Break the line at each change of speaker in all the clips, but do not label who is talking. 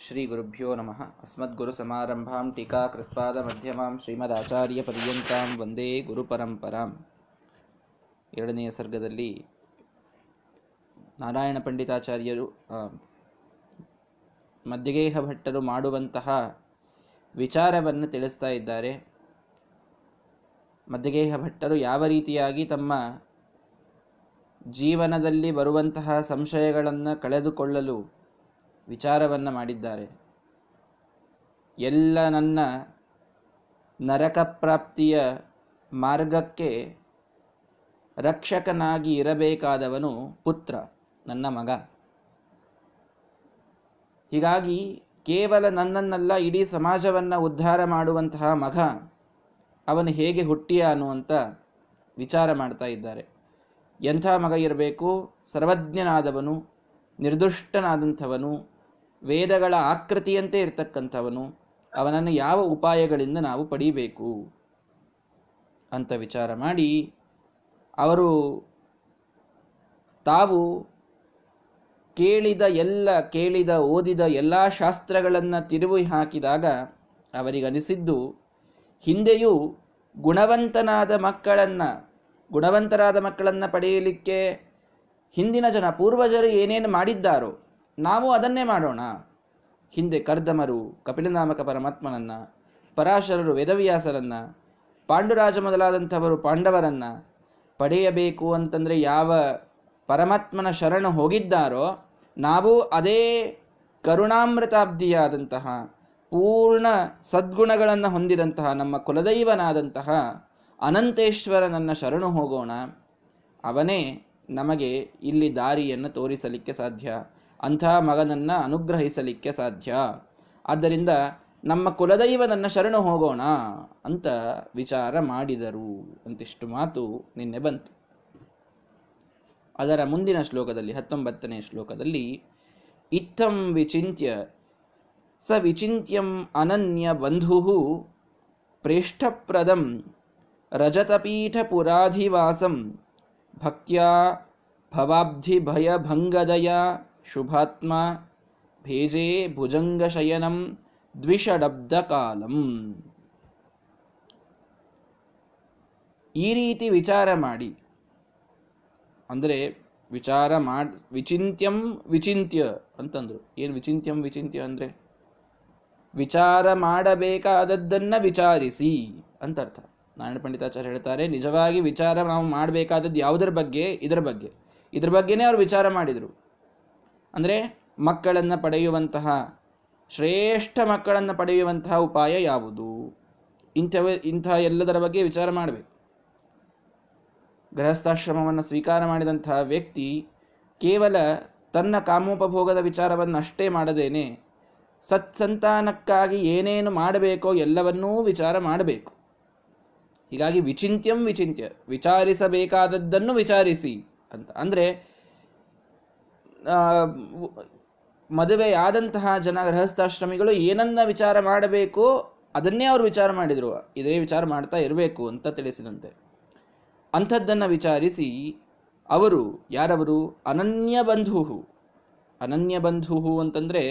ಶ್ರೀ ಗುರುಭ್ಯೋ ನಮಃ ಅಸ್ಮದ್ಗುರುಸಮಾರಂಭಾಂ ಟೀಕಾಕೃತ್ಪಾದಮಧ್ಯಮಾಂ ಶ್ರೀಮದಾಚಾರ್ಯಪರ್ಯಂತಾಂ ವಂದೇ ಗುರುಪರಂಪರಾಂ ಎರಡನೆಯ ಸರ್ಗದಲ್ಲಿ ನಾರಾಯಣ ಪಂಡಿತಾಚಾರ್ಯರು ಮಧ್ಯಗೇಹ ಭಟ್ಟರು ಮಾಡುವಂತಹ ವಿಚಾರವನ್ನು ತಿಳಿಸ್ತಾ ಇದ್ದಾರೆ. ಮಧ್ಯಗೇಹ ಭಟ್ಟರು ಯಾವ ರೀತಿಯಾಗಿ ತಮ್ಮ ಜೀವನದಲ್ಲಿ ಬರುವಂತಹ ಸಂಶಯಗಳನ್ನು ಕಳೆದುಕೊಳ್ಳಲು ವಿಚಾರವನ್ನು ಮಾಡಿದ್ದಾರೆ. ಎಲ್ಲ ನನ್ನ ನರಕ ಪ್ರಾಪ್ತಿಯ ಮಾರ್ಗಕ್ಕೆ ರಕ್ಷಕನಾಗಿ ಇರಬೇಕಾದವನು ಪುತ್ರ, ನನ್ನ ಮಗ. ಹೀಗಾಗಿ ಕೇವಲ ನನ್ನನ್ನೆಲ್ಲ, ಇಡೀ ಸಮಾಜವನ್ನು ಉದ್ಧಾರ ಮಾಡುವಂತಹ ಮಗ ಅವನು ಹೇಗೆ ಹುಟ್ಟಿಯ ಅನ್ನುವಂಥ ವಿಚಾರ ಮಾಡ್ತಾ ಇದ್ದಾರೆ. ಎಂಥ ಮಗ ಇರಬೇಕು? ಸರ್ವಜ್ಞನಾದವನು ನಿರ್ದುಷ್ಟನಾದಂಥವನು, ವೇದಗಳ ಆಕೃತಿಯಂತೆ ಇರತಕ್ಕಂಥವನು, ಅವನನ್ನು ಯಾವ ಉಪಾಯಗಳಿಂದ ನಾವು ಪಡೀಬೇಕು? ಅಂತ ವಿಚಾರ ಮಾಡಿ, ಅವರು ತಾವು ಕೇಳಿದ ಎಲ್ಲ, ಕೇಳಿದ, ಓದಿದ ಎಲ್ಲ ಶಾಸ್ತ್ರಗಳನ್ನು ತಿರುವಿ ಹಾಕಿದಾಗ ಅವರಿಗನಿಸಿದ್ದು, ಹಿಂದೆಯೂ ಗುಣವಂತನಾದ ಮಕ್ಕಳನ್ನು, ಗುಣವಂತರಾದ ಮಕ್ಕಳನ್ನು ಪಡೆಯಲಿಕ್ಕೆ ಹಿಂದಿನ ಜನ ಪೂರ್ವಜರು ಏನೇನು ಮಾಡಿದ್ದಾರೋ ನಾವು ಅದನ್ನೇ ಮಾಡೋಣ. ಹಿಂದೆ ಕರ್ದಮರು, ಕಪಿಲನಾಮಕ ಪರಮಾತ್ಮನನ್ನ, ಪರಾಶರರು ವೇದವ್ಯಾಸರನ್ನ, ಪಾಂಡುರಾಜ ಮೊದಲಾದಂಥವರು ಪಾಂಡವರನ್ನ ಪಡೆಯಬೇಕು ಅಂತಂದ್ರೆ ಯಾವ ಪರಮಾತ್ಮನ ಶರಣ ಹೋಗಿದ್ದಾರೋ ನಾವು ಅದೇ ಕರುಣಾಮೃತಾಬ್ಧಿಯಾದಂತಹ ಪೂರ್ಣ ಸದ್ಗುಣಗಳನ್ನು ಹೊಂದಿದಂತಹ ನಮ್ಮ ಕುಲದೈವನಾದಂತಹ ಅನಂತೇಶ್ವರನನ್ನ ಶರಣು ಹೋಗೋಣ. ಅವನೇ ನಮಗೆ ಇಲ್ಲಿ ದಾರಿಯನ್ನು ತೋರಿಸಲಿಕ್ಕೆ ಸಾಧ್ಯ. ಅಂಥ ಮಗನನ್ನ ಅನುಗ್ರಹಿಸಲಿಕ್ಕೆ ಸಾಧ್ಯ. ಆದ್ದರಿಂದ ನಮ್ಮ ಕುಲದೈವನನ್ನ ಶರಣು ಹೋಗೋಣ ಅಂತ ವಿಚಾರ ಮಾಡಿದರು. ಅಂತಿಷ್ಟು ಮಾತು ನಿನ್ನೆ ಬಂತು. ಅದರ ಮುಂದಿನ ಶ್ಲೋಕದಲ್ಲಿ, ಹತ್ತೊಂಬತ್ತನೇ ಶ್ಲೋಕದಲ್ಲಿ, ಇತ್ತಂ ವಿಚಿಂತ್ಯ ಸ ವಿಚಿಂತ್ಯಂ ಅನನ್ಯ ಬಂಧು ಪ್ರೇಷ್ಠಪ್ರದಂ ರಜತಪೀಠಪುರಾಧಿವಾಸಂ ಭಕ್ತ್ಯಾ ಭಂಗದಯ ಶುಭಾತ್ಮ ಭೇಜೆ ಭುಜಂಗಶಯನಂ ದ್ವಿಷಡಬ್ಧ ಕಾಲಂ ಈ ರೀತಿ ವಿಚಾರ ಮಾಡಿ. ಅಂದರೆ ವಿಚಾರ ಮಾಡಿ ವಿಚಿಂತ್ಯಂ ವಿಚಿಂತ್ಯ ಅಂತಂದ್ರು. ಏನು ವಿಚಿಂತ್ಯಂ ವಿಚಿಂತ್ಯ ಅಂದರೆ? ವಿಚಾರ ಮಾಡಬೇಕಾದದ್ದನ್ನ ವಿಚಾರಿಸಿ ಅಂತ ಅರ್ಥ ನಾರಾಯಣ ಪಂಡಿತಾಚಾರ್ಯ ಹೇಳ್ತಾರೆ, ನಿಜವಾಗಿ ವಿಚಾರ ನಾವು ಮಾಡಬೇಕಾದದ್ದು ಯಾವುದರ ಬಗ್ಗೆ? ಇದರ ಬಗ್ಗೆ. ಇದ್ರ ಬಗ್ಗೆನೇ ಅವರು ವಿಚಾರ ಮಾಡಿದರು. ಅಂದರೆ ಮಕ್ಕಳನ್ನು ಪಡೆಯುವಂತಹ, ಶ್ರೇಷ್ಠ ಮಕ್ಕಳನ್ನು ಪಡೆಯುವಂತಹ ಉಪಾಯ ಯಾವುದು? ಇಂಥವ, ಇಂಥ ಎಲ್ಲದರ ಬಗ್ಗೆ ವಿಚಾರ ಮಾಡಬೇಕು. ಗೃಹಸ್ಥಾಶ್ರಮವನ್ನು ಸ್ವೀಕಾರ ಮಾಡಿದಂತಹ ವ್ಯಕ್ತಿ ಕೇವಲ ತನ್ನ ಕಾಮೋಪಭೋಗದ ವಿಚಾರವನ್ನು ಅಷ್ಟೇ ಮಾಡದೇನೆ, ಸತ್ಸಂತಾನಕ್ಕಾಗಿ ಏನೇನು ಮಾಡಬೇಕೋ ಎಲ್ಲವನ್ನೂ ವಿಚಾರ ಮಾಡಬೇಕು. ಹೀಗಾಗಿ ವಿಚಿಂತ್ಯಂ ವಿಚಿಂತ್ಯ, ವಿಚಾರಿಸಬೇಕಾದದ್ದನ್ನು ವಿಚಾರಿಸಿ ಅಂತ. ಅಂದ್ರೆ ಮದುವೆಯಾದಂತಹ ಜನ ಗೃಹಸ್ಥಾಶ್ರಮಿಗಳು ಏನನ್ನ ವಿಚಾರ ಮಾಡಬೇಕು ಅದನ್ನೇ ಅವರು ವಿಚಾರ ಮಾಡಿದ್ರು. ಇದೇ ವಿಚಾರ ಮಾಡ್ತಾ ಇರಬೇಕು ಅಂತ ತಿಳಿಸಿದಂತೆ. ಅಂಥದ್ದನ್ನು ವಿಚಾರಿಸಿ ಅವರು ಯಾರವರು? ಅನನ್ಯ ಬಂಧು ಅನನ್ಯ ಬಂಧು ಅಂತಂದರೆ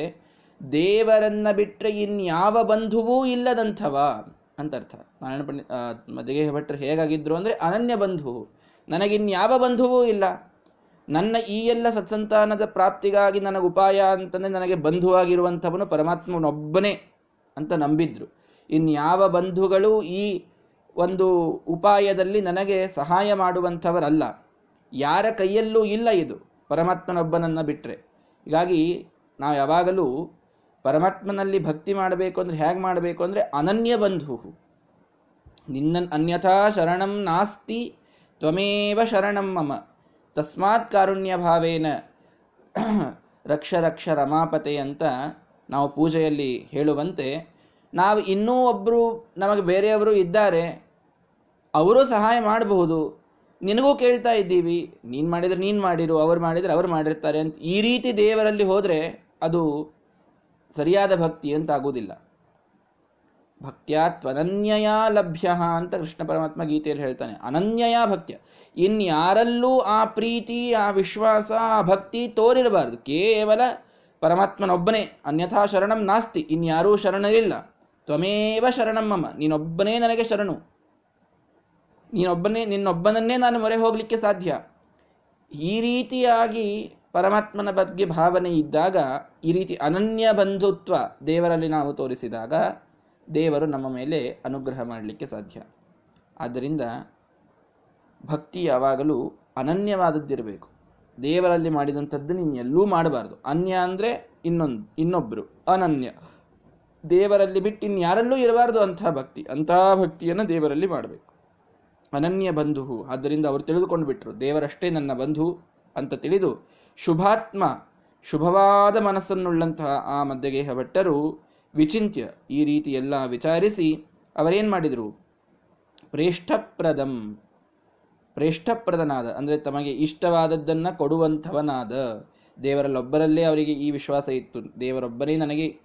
ದೇವರನ್ನ ಬಿಟ್ಟರೆ ಇನ್ಯಾವ ಬಂಧುವೂ ಇಲ್ಲದಂಥವ. ಅಂತ ಅರ್ಥ. ನಾರಾಯಣ ಪಂಡಿತ್ ಮದಿಗೆ ಭಟ್ರು ಹೇಗಾಗಿದ್ರು ಅಂದರೆ, ಅನನ್ಯ ಬಂಧು. ನನಗಿನ್ಯಾವ ಬಂಧುವೂ ಇಲ್ಲ. ನನ್ನ ಈ ಎಲ್ಲ ಸತ್ಸಂತಾನದ ಪ್ರಾಪ್ತಿಗಾಗಿ ನನಗೆ ಉಪಾಯ ಅಂತಂದರೆ, ನನಗೆ ಬಂಧುವಾಗಿರುವಂಥವನು ಪರಮಾತ್ಮನೊಬ್ಬನೇ ಅಂತ ನಂಬಿದ್ರು. ಇನ್ಯಾವ ಬಂಧುಗಳು ಈ ಒಂದು ಉಪಾಯದಲ್ಲಿ ನನಗೆ ಸಹಾಯ ಮಾಡುವಂಥವರಲ್ಲ. ಯಾರ ಕೈಯಲ್ಲೂ ಇಲ್ಲ ಇದು. ಪರಮಾತ್ಮನೊಬ್ಬನನ್ನು ಬಿಟ್ಟರೆ ಹೀಗಾಗಿ, ನಾವು ಯಾವಾಗಲೂ ಪರಮಾತ್ಮನಲ್ಲಿ ಭಕ್ತಿ ಮಾಡಬೇಕು ಅಂದ್ರೆ ಹೇಗೆ ಮಾಡಬೇಕು ಅಂದ್ರೆ ಅನನ್ಯ ಬಂಧು ನಿನ್ನ ಅನ್ಯಥಾ ಶರಣಂ ನಾಸ್ತಿ, ತ್ವಮೇವ ಶರಣಂ ಮಮ. ತಸ್ಮಾತ್ ಕಾರುಣ್ಯ ಭಾವೇನ ರಕ್ಷ ರಕ್ಷ ರಮಾಪತೆ ಅಂತ ನಾವು ಪೂಜೆಯಲ್ಲಿ ಹೇಳುವಂತೆ, ನಾವು ಇನ್ನೂ ಒಬ್ಬರು ನಮಗೆ ಬೇರೆಯವರು ಇದ್ದಾರೆ, ಅವರು ಸಹಾಯ ಮಾಡಬಹುದು. ನಿನಗೂ ಕೇಳ್ತಾ ಇದ್ದೀವಿ, ನೀನು ಮಾಡಿದರೆ ನೀನು ಮಾಡಿರು, ಅವ್ರು ಮಾಡಿದರೆ ಅವ್ರು ಮಾಡಿರ್ತಾರೆ ಅಂತ ಈ ರೀತಿ ದೇವರಲ್ಲಿ ಹೋದರೆ ಅದು ಸರಿಯಾದ ಭಕ್ತಿ ಅಂತ ಆಗುವುದಿಲ್ಲ ಭಕ್ತ್ಯಾ ತ್ವನನ್ಯಯ ಲಭ್ಯ ಅಂತ ಕೃಷ್ಣ ಪರಮಾತ್ಮ ಗೀತೆಯಲ್ಲಿ ಹೇಳ್ತಾನೆ. ಅನನ್ಯಯ ಭಕ್ತ್ಯ. ಇನ್ಯಾರಲ್ಲೂ ಆ ಪ್ರೀತಿ, ಆ ವಿಶ್ವಾಸ, ಆ ಭಕ್ತಿ ತೋರಿರಬಾರದು. ಕೇವಲ ಪರಮಾತ್ಮನೊಬ್ಬನೇ. ಅನ್ಯಥಾ ಶರಣಂ ನಾಸ್ತಿ. ಇನ್ಯಾರೂ ಶರಣರಿಲ್ಲ. ತ್ವಮೇವ ಶರಣಂ ಮಮ. ನೀನೊಬ್ಬನೇ ನನಗೆ ಶರಣು. ನೀನೊಬ್ಬನೇ, ನಿನ್ನೊಬ್ಬನನ್ನೇ ನಾನು ಮೊರೆ ಹೋಗಲಿಕ್ಕೆ ಸಾಧ್ಯ. ಈ ರೀತಿಯಾಗಿ ಪರಮಾತ್ಮನ ಬಗ್ಗೆ ಭಾವನೆ ಇದ್ದಾಗ, ಈ ರೀತಿ ಅನನ್ಯ ಬಂಧುತ್ವ ದೇವರಲ್ಲಿ ನಾವು ತೋರಿಸಿದಾಗ, ದೇವರು ನಮ್ಮ ಮೇಲೆ ಅನುಗ್ರಹ ಮಾಡಲಿಕ್ಕೆ ಸಾಧ್ಯ. ಆದ್ದರಿಂದ ಭಕ್ತಿ ಯಾವಾಗಲೂ ಅನನ್ಯವಾದದ್ದಿರಬೇಕು. ದೇವರಲ್ಲಿ ಮಾಡಿದಂಥದ್ದು ನೀನು ಎಲ್ಲೂ ಮಾಡಬಾರ್ದು. ಅನ್ಯ ಅಂದರೆ ಇನ್ನೊಂದು ಇನ್ನೊಬ್ಬರು ಅನನ್ಯ. ದೇವರಲ್ಲಿ ಬಿಟ್ಟು ಇನ್ಯಾರಲ್ಲೂ ಇರಬಾರ್ದು ಅಂತಹ ಭಕ್ತಿ. ಅಂತಹ ಭಕ್ತಿಯನ್ನು ದೇವರಲ್ಲಿ ಮಾಡಬೇಕು. ಅನನ್ಯ ಬಂಧು ಆದ್ದರಿಂದ ಅವರು ತಿಳಿದುಕೊಂಡು ಬಿಟ್ರು, ದೇವರಷ್ಟೇ ನನ್ನ ಬಂಧು ಅಂತ ತಿಳಿದು ಶುಭಾತ್ಮ, ಶುಭವಾದ ಮನಸ್ಸನ್ನುಳ್ಳಂತಹ ಆ ಮಧ್ಯಗೇಹ ಭಟ್ಟರು ವಿಚಿಂತ್ಯ ಈ ರೀತಿ ಎಲ್ಲ ವಿಚಾರಿಸಿ ಅವರೇನ್ ಮಾಡಿದರು? ಪ್ರೇಷ್ಠಪ್ರದಂ. ಪ್ರೇಷ್ಠಪ್ರದನಾದ, ಅಂದರೆ ತಮಗೆ ಇಷ್ಟವಾದದ್ದನ್ನ ಕೊಡುವಂಥವನಾದ. ದೇವರಲ್ಲೊಬ್ಬರಲ್ಲೇ ಅವರಿಗೆ ಈ ವಿಶ್ವಾಸ ಇತ್ತು. ದೇವರೊಬ್ಬರೇ ನನಗೆ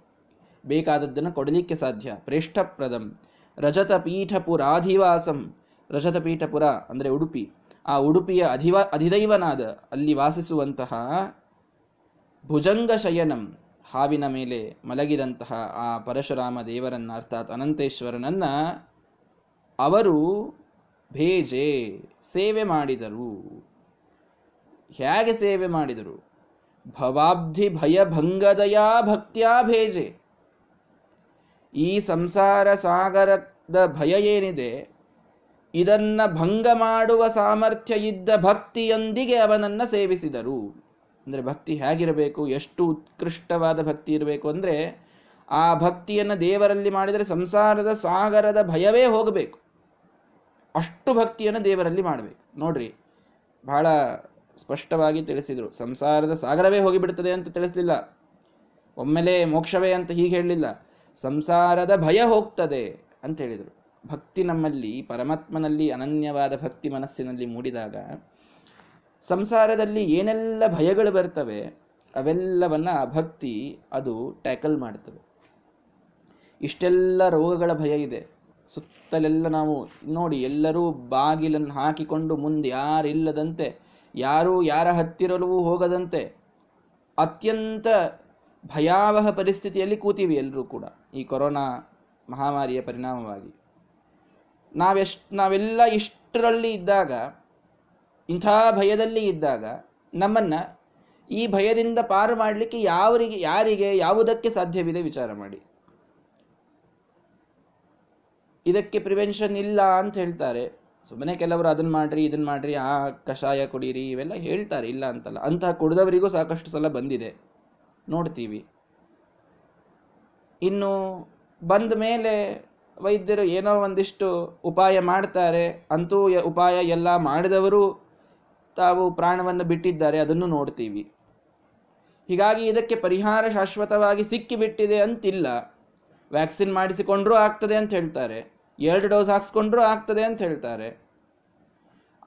ಬೇಕಾದದ್ದನ್ನು ಕೊಡಲಿಕ್ಕೆ ಸಾಧ್ಯ. ಪ್ರೇಷ್ಠಪ್ರದಂ. ರಜತ ಪೀಠಪುರಾಧಿವಾಸಂ ರಜತ ಪೀಠಪುರ ಅಂದರೆ ಉಡುಪಿ. ಆ ಉಡುಪಿಯ ಅಧಿವ, ಅಧಿದೈವನಾದ ಅಲ್ಲಿ ವಾಸಿಸುವಂತಹ ಭುಜಂಗ ಶಯನಂ ಹಾವಿನ ಮೇಲೆ ಮಲಗಿದಂತಹ ಆ ಪರಶುರಾಮ ದೇವರನ್ನ ಅರ್ಥಾತ್ ಅನಂತೇಶ್ವರನನ್ನ ಅವರು ಭೇಜೆ ಸೇವೆ ಮಾಡಿದರು. ಹೇಗೆ ಸೇವೆ ಮಾಡಿದರು? ಭವಾಬ್ಧಿ ಭಯಭಂಗದಯಾ ಭಕ್ತ್ಯಾ ಭೇಜೆ. ಈ ಸಂಸಾರ ಸಾಗರದ ಭಯ ಏನಿದೆ? ಇದನ್ನ ಭಂಗ ಮಾಡುವ ಸಾಮರ್ಥ್ಯ ಇದ್ದ ಭಕ್ತಿಯೊಂದಿಗೆ ಅವನನ್ನ ಸೇವಿಸಿದರು. ಅಂದ್ರೆ ಭಕ್ತಿ ಹೇಗಿರಬೇಕು, ಎಷ್ಟು ಉತ್ಕೃಷ್ಟವಾದ ಭಕ್ತಿ ಇರಬೇಕು ಅಂದ್ರೆ, ಆ ಭಕ್ತಿಯನ್ನು ದೇವರಲ್ಲಿ ಮಾಡಿದರೆ ಸಂಸಾರದ ಸಾಗರದ ಭಯವೇ ಹೋಗಬೇಕು. ಅಷ್ಟು ಭಕ್ತಿಯನ್ನು ದೇವರಲ್ಲಿ ಮಾಡಬೇಕು. ನೋಡ್ರಿ, ಬಹಳ ಸ್ಪಷ್ಟವಾಗಿ ತಿಳಿಸಿದರು. ಸಂಸಾರದ ಸಾಗರವೇ ಹೋಗಿಬಿಡ್ತದೆ ಅಂತ ತಿಳಿಸಲಿಲ್ಲ. ಒಮ್ಮೆಲೆ ಮೋಕ್ಷವೇ ಅಂತ ಹೀಗೆ ಹೇಳಲಿಲ್ಲ. ಸಂಸಾರದ ಭಯ ಹೋಗ್ತದೆ ಅಂತ ಹೇಳಿದರು. ಭಕ್ತಿ ನಮ್ಮಲ್ಲಿ, ಪರಮಾತ್ಮನಲ್ಲಿ ಅನನ್ಯವಾದ ಭಕ್ತಿ ಮನಸ್ಸಿನಲ್ಲಿ ಮೂಡಿದಾಗ ಸಂಸಾರದಲ್ಲಿ ಏನೆಲ್ಲ ಭಯಗಳು ಬರ್ತವೆ, ಅವೆಲ್ಲವನ್ನ ಭಕ್ತಿ ಅದು ಟ್ಯಾಕಲ್ ಮಾಡ್ತವೆ ಇಷ್ಟೆಲ್ಲ ರೋಗಗಳ ಭಯ ಇದೆ. ಸುತ್ತಲೆಲ್ಲ ನಾವು ನೋಡಿ ಎಲ್ಲರೂ ಬಾಗಿಲನ್ನು ಹಾಕಿಕೊಂಡು ಮುಂದೆ ಯಾರಿಲ್ಲದಂತೆ, ಯಾರೂ ಯಾರ ಹತ್ತಿರಲೂ ಹೋಗದಂತೆ ಅತ್ಯಂತ ಭಯಾವಹ ಪರಿಸ್ಥಿತಿಯಲ್ಲಿ ಕೂತೀವಿ ಎಲ್ಲರೂ ಕೂಡ. ಈ ಕೊರೋನಾ ಮಹಾಮಾರಿಯ ಪರಿಣಾಮವಾಗಿ. ನಾವೆಷ್ಟು, ನಾವೆಲ್ಲ ಇಷ್ಟರಲ್ಲಿ ಇದ್ದಾಗ, ಇಂಥ ಭಯದಲ್ಲಿ ಇದ್ದಾಗ, ನಮ್ಮನ್ನ ಈ ಭಯದಿಂದ ಪಾರು ಮಾಡಲಿಕ್ಕೆ ಯಾವರಿಗೆ, ಯಾರಿಗೆ, ಯಾವುದಕ್ಕೆ ಸಾಧ್ಯವಿದೆ ವಿಚಾರ ಮಾಡಿ. ಇದಕ್ಕೆ ಪ್ರಿವೆನ್ಷನ್ ಇಲ್ಲ ಅಂತ ಹೇಳ್ತಾರೆ. ಸುಮ್ಮನೆ ಕೆಲವರು ಅದನ್ನ ಮಾಡ್ರಿ ಇದನ್ನ ಮಾಡ್ರಿ, ಆ ಕಷಾಯ ಕುಡೀರಿ, ಇವೆಲ್ಲ ಹೇಳ್ತಾರೆ. ಇಲ್ಲ ಅಂತಲ್ಲ. ಅಂತಹ ಕುಡಿದವರಿಗೂ ಸಾಕಷ್ಟು ಸಲ ಬಂದಿದೆ. ನೋಡ್ತೀವಿ. ಇನ್ನು ಬಂದ ಮೇಲೆ ವೈದ್ಯರು ಏನೋ ಒಂದಿಷ್ಟು ಉಪಾಯ ಮಾಡ್ತಾರೆ, ಅಂತೂ ಉಪಾಯ ಎಲ್ಲ ಮಾಡಿದವರು ತಾವು ಪ್ರಾಣವನ್ನು ಬಿಟ್ಟಿದ್ದಾರೆ, ಅದನ್ನು ನೋಡ್ತೀವಿ. ಹೀಗಾಗಿ ಇದಕ್ಕೆ ಪರಿಹಾರ ಶಾಶ್ವತವಾಗಿ ಸಿಕ್ಕಿಬಿಟ್ಟಿದೆ ಅಂತಿಲ್ಲ. ವ್ಯಾಕ್ಸಿನ್ ಮಾಡಿಸಿಕೊಂಡ್ರೂ ಆಗ್ತದೆ ಅಂತ ಹೇಳ್ತಾರೆ. ಎರಡು ಡೋಸ್ ಹಾಕ್ಸ್ಕೊಂಡ್ರೂ ಆಗ್ತದೆ ಅಂತ ಹೇಳ್ತಾರೆ.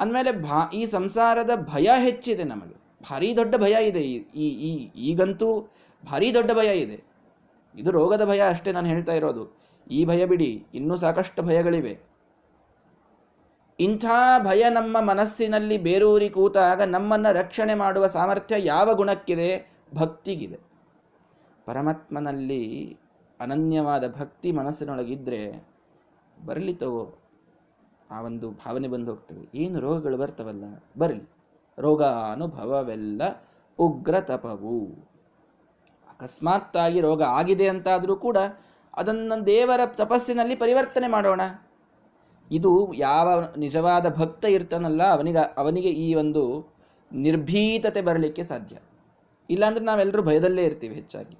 ಅಂದಮೇಲೆ ಭಾ, ಈ ಸಂಸಾರದ ಭಯ ಹೆಚ್ಚಿದೆ ನಮಗೆ. ಭಾರಿ ದೊಡ್ಡ ಭಯ ಇದೆ ಈ ಈ, ಈಗಂತೂ ಭಾರಿ ದೊಡ್ಡ ಭಯ ಇದೆ. ಇದು ರೋಗದ ಭಯ ಅಷ್ಟೇ ನಾನು ಹೇಳ್ತಾ ಇರೋದು. ಈ ಭಯ ಬಿಡಿ, ಇನ್ನೂ ಸಾಕಷ್ಟು ಭಯಗಳಿವೆ. ಇಂಥ ಭಯ ನಮ್ಮ ಮನಸ್ಸಿನಲ್ಲಿ ಬೇರೂರಿ ಕೂತಾಗ ನಮ್ಮನ್ನ ರಕ್ಷಣೆ ಮಾಡುವ ಸಾಮರ್ಥ್ಯ ಯಾವ ಗುಣಕ್ಕಿದೆ? ಭಕ್ತಿಗಿದೆ. ಪರಮಾತ್ಮನಲ್ಲಿ ಅನನ್ಯವಾದ ಭಕ್ತಿ ಮನಸ್ಸಿನೊಳಗಿದ್ರೆ ಬರಲಿ ತಗೋ, ಆ ಒಂದು ಭಾವನೆ ಬಂದು ಹೋಗ್ತದೆ. ಏನು ರೋಗಗಳು ಬರ್ತವಲ್ಲ, ಬರಲಿ. ರೋಗ ಅನುಭವವೆಲ್ಲ ಉಗ್ರ ತಪವು ಅಕಸ್ಮಾತ್ತಾಗಿ ರೋಗ ಆಗಿದೆ ಅಂತಾದರೂ ಕೂಡ ಅದನ್ನು ದೇವರ ತಪಸ್ಸಿನಲ್ಲಿ ಪರಿವರ್ತನೆ ಮಾಡೋಣ. ಇದು ಯಾವ ನಿಜವಾದ ಭಕ್ತ ಇರ್ತಾನಲ್ಲ, ಅವನಿಗೆ ಅವನಿಗೆ ಈ ಒಂದು ನಿರ್ಭೀತತೆ ಬರಲಿಕ್ಕೆ ಸಾಧ್ಯ. ಇಲ್ಲಾಂದ್ರೆ ನಾವೆಲ್ಲರೂ ಭಯದಲ್ಲೇ ಇರ್ತೀವಿ ಹೆಚ್ಚಾಗಿ.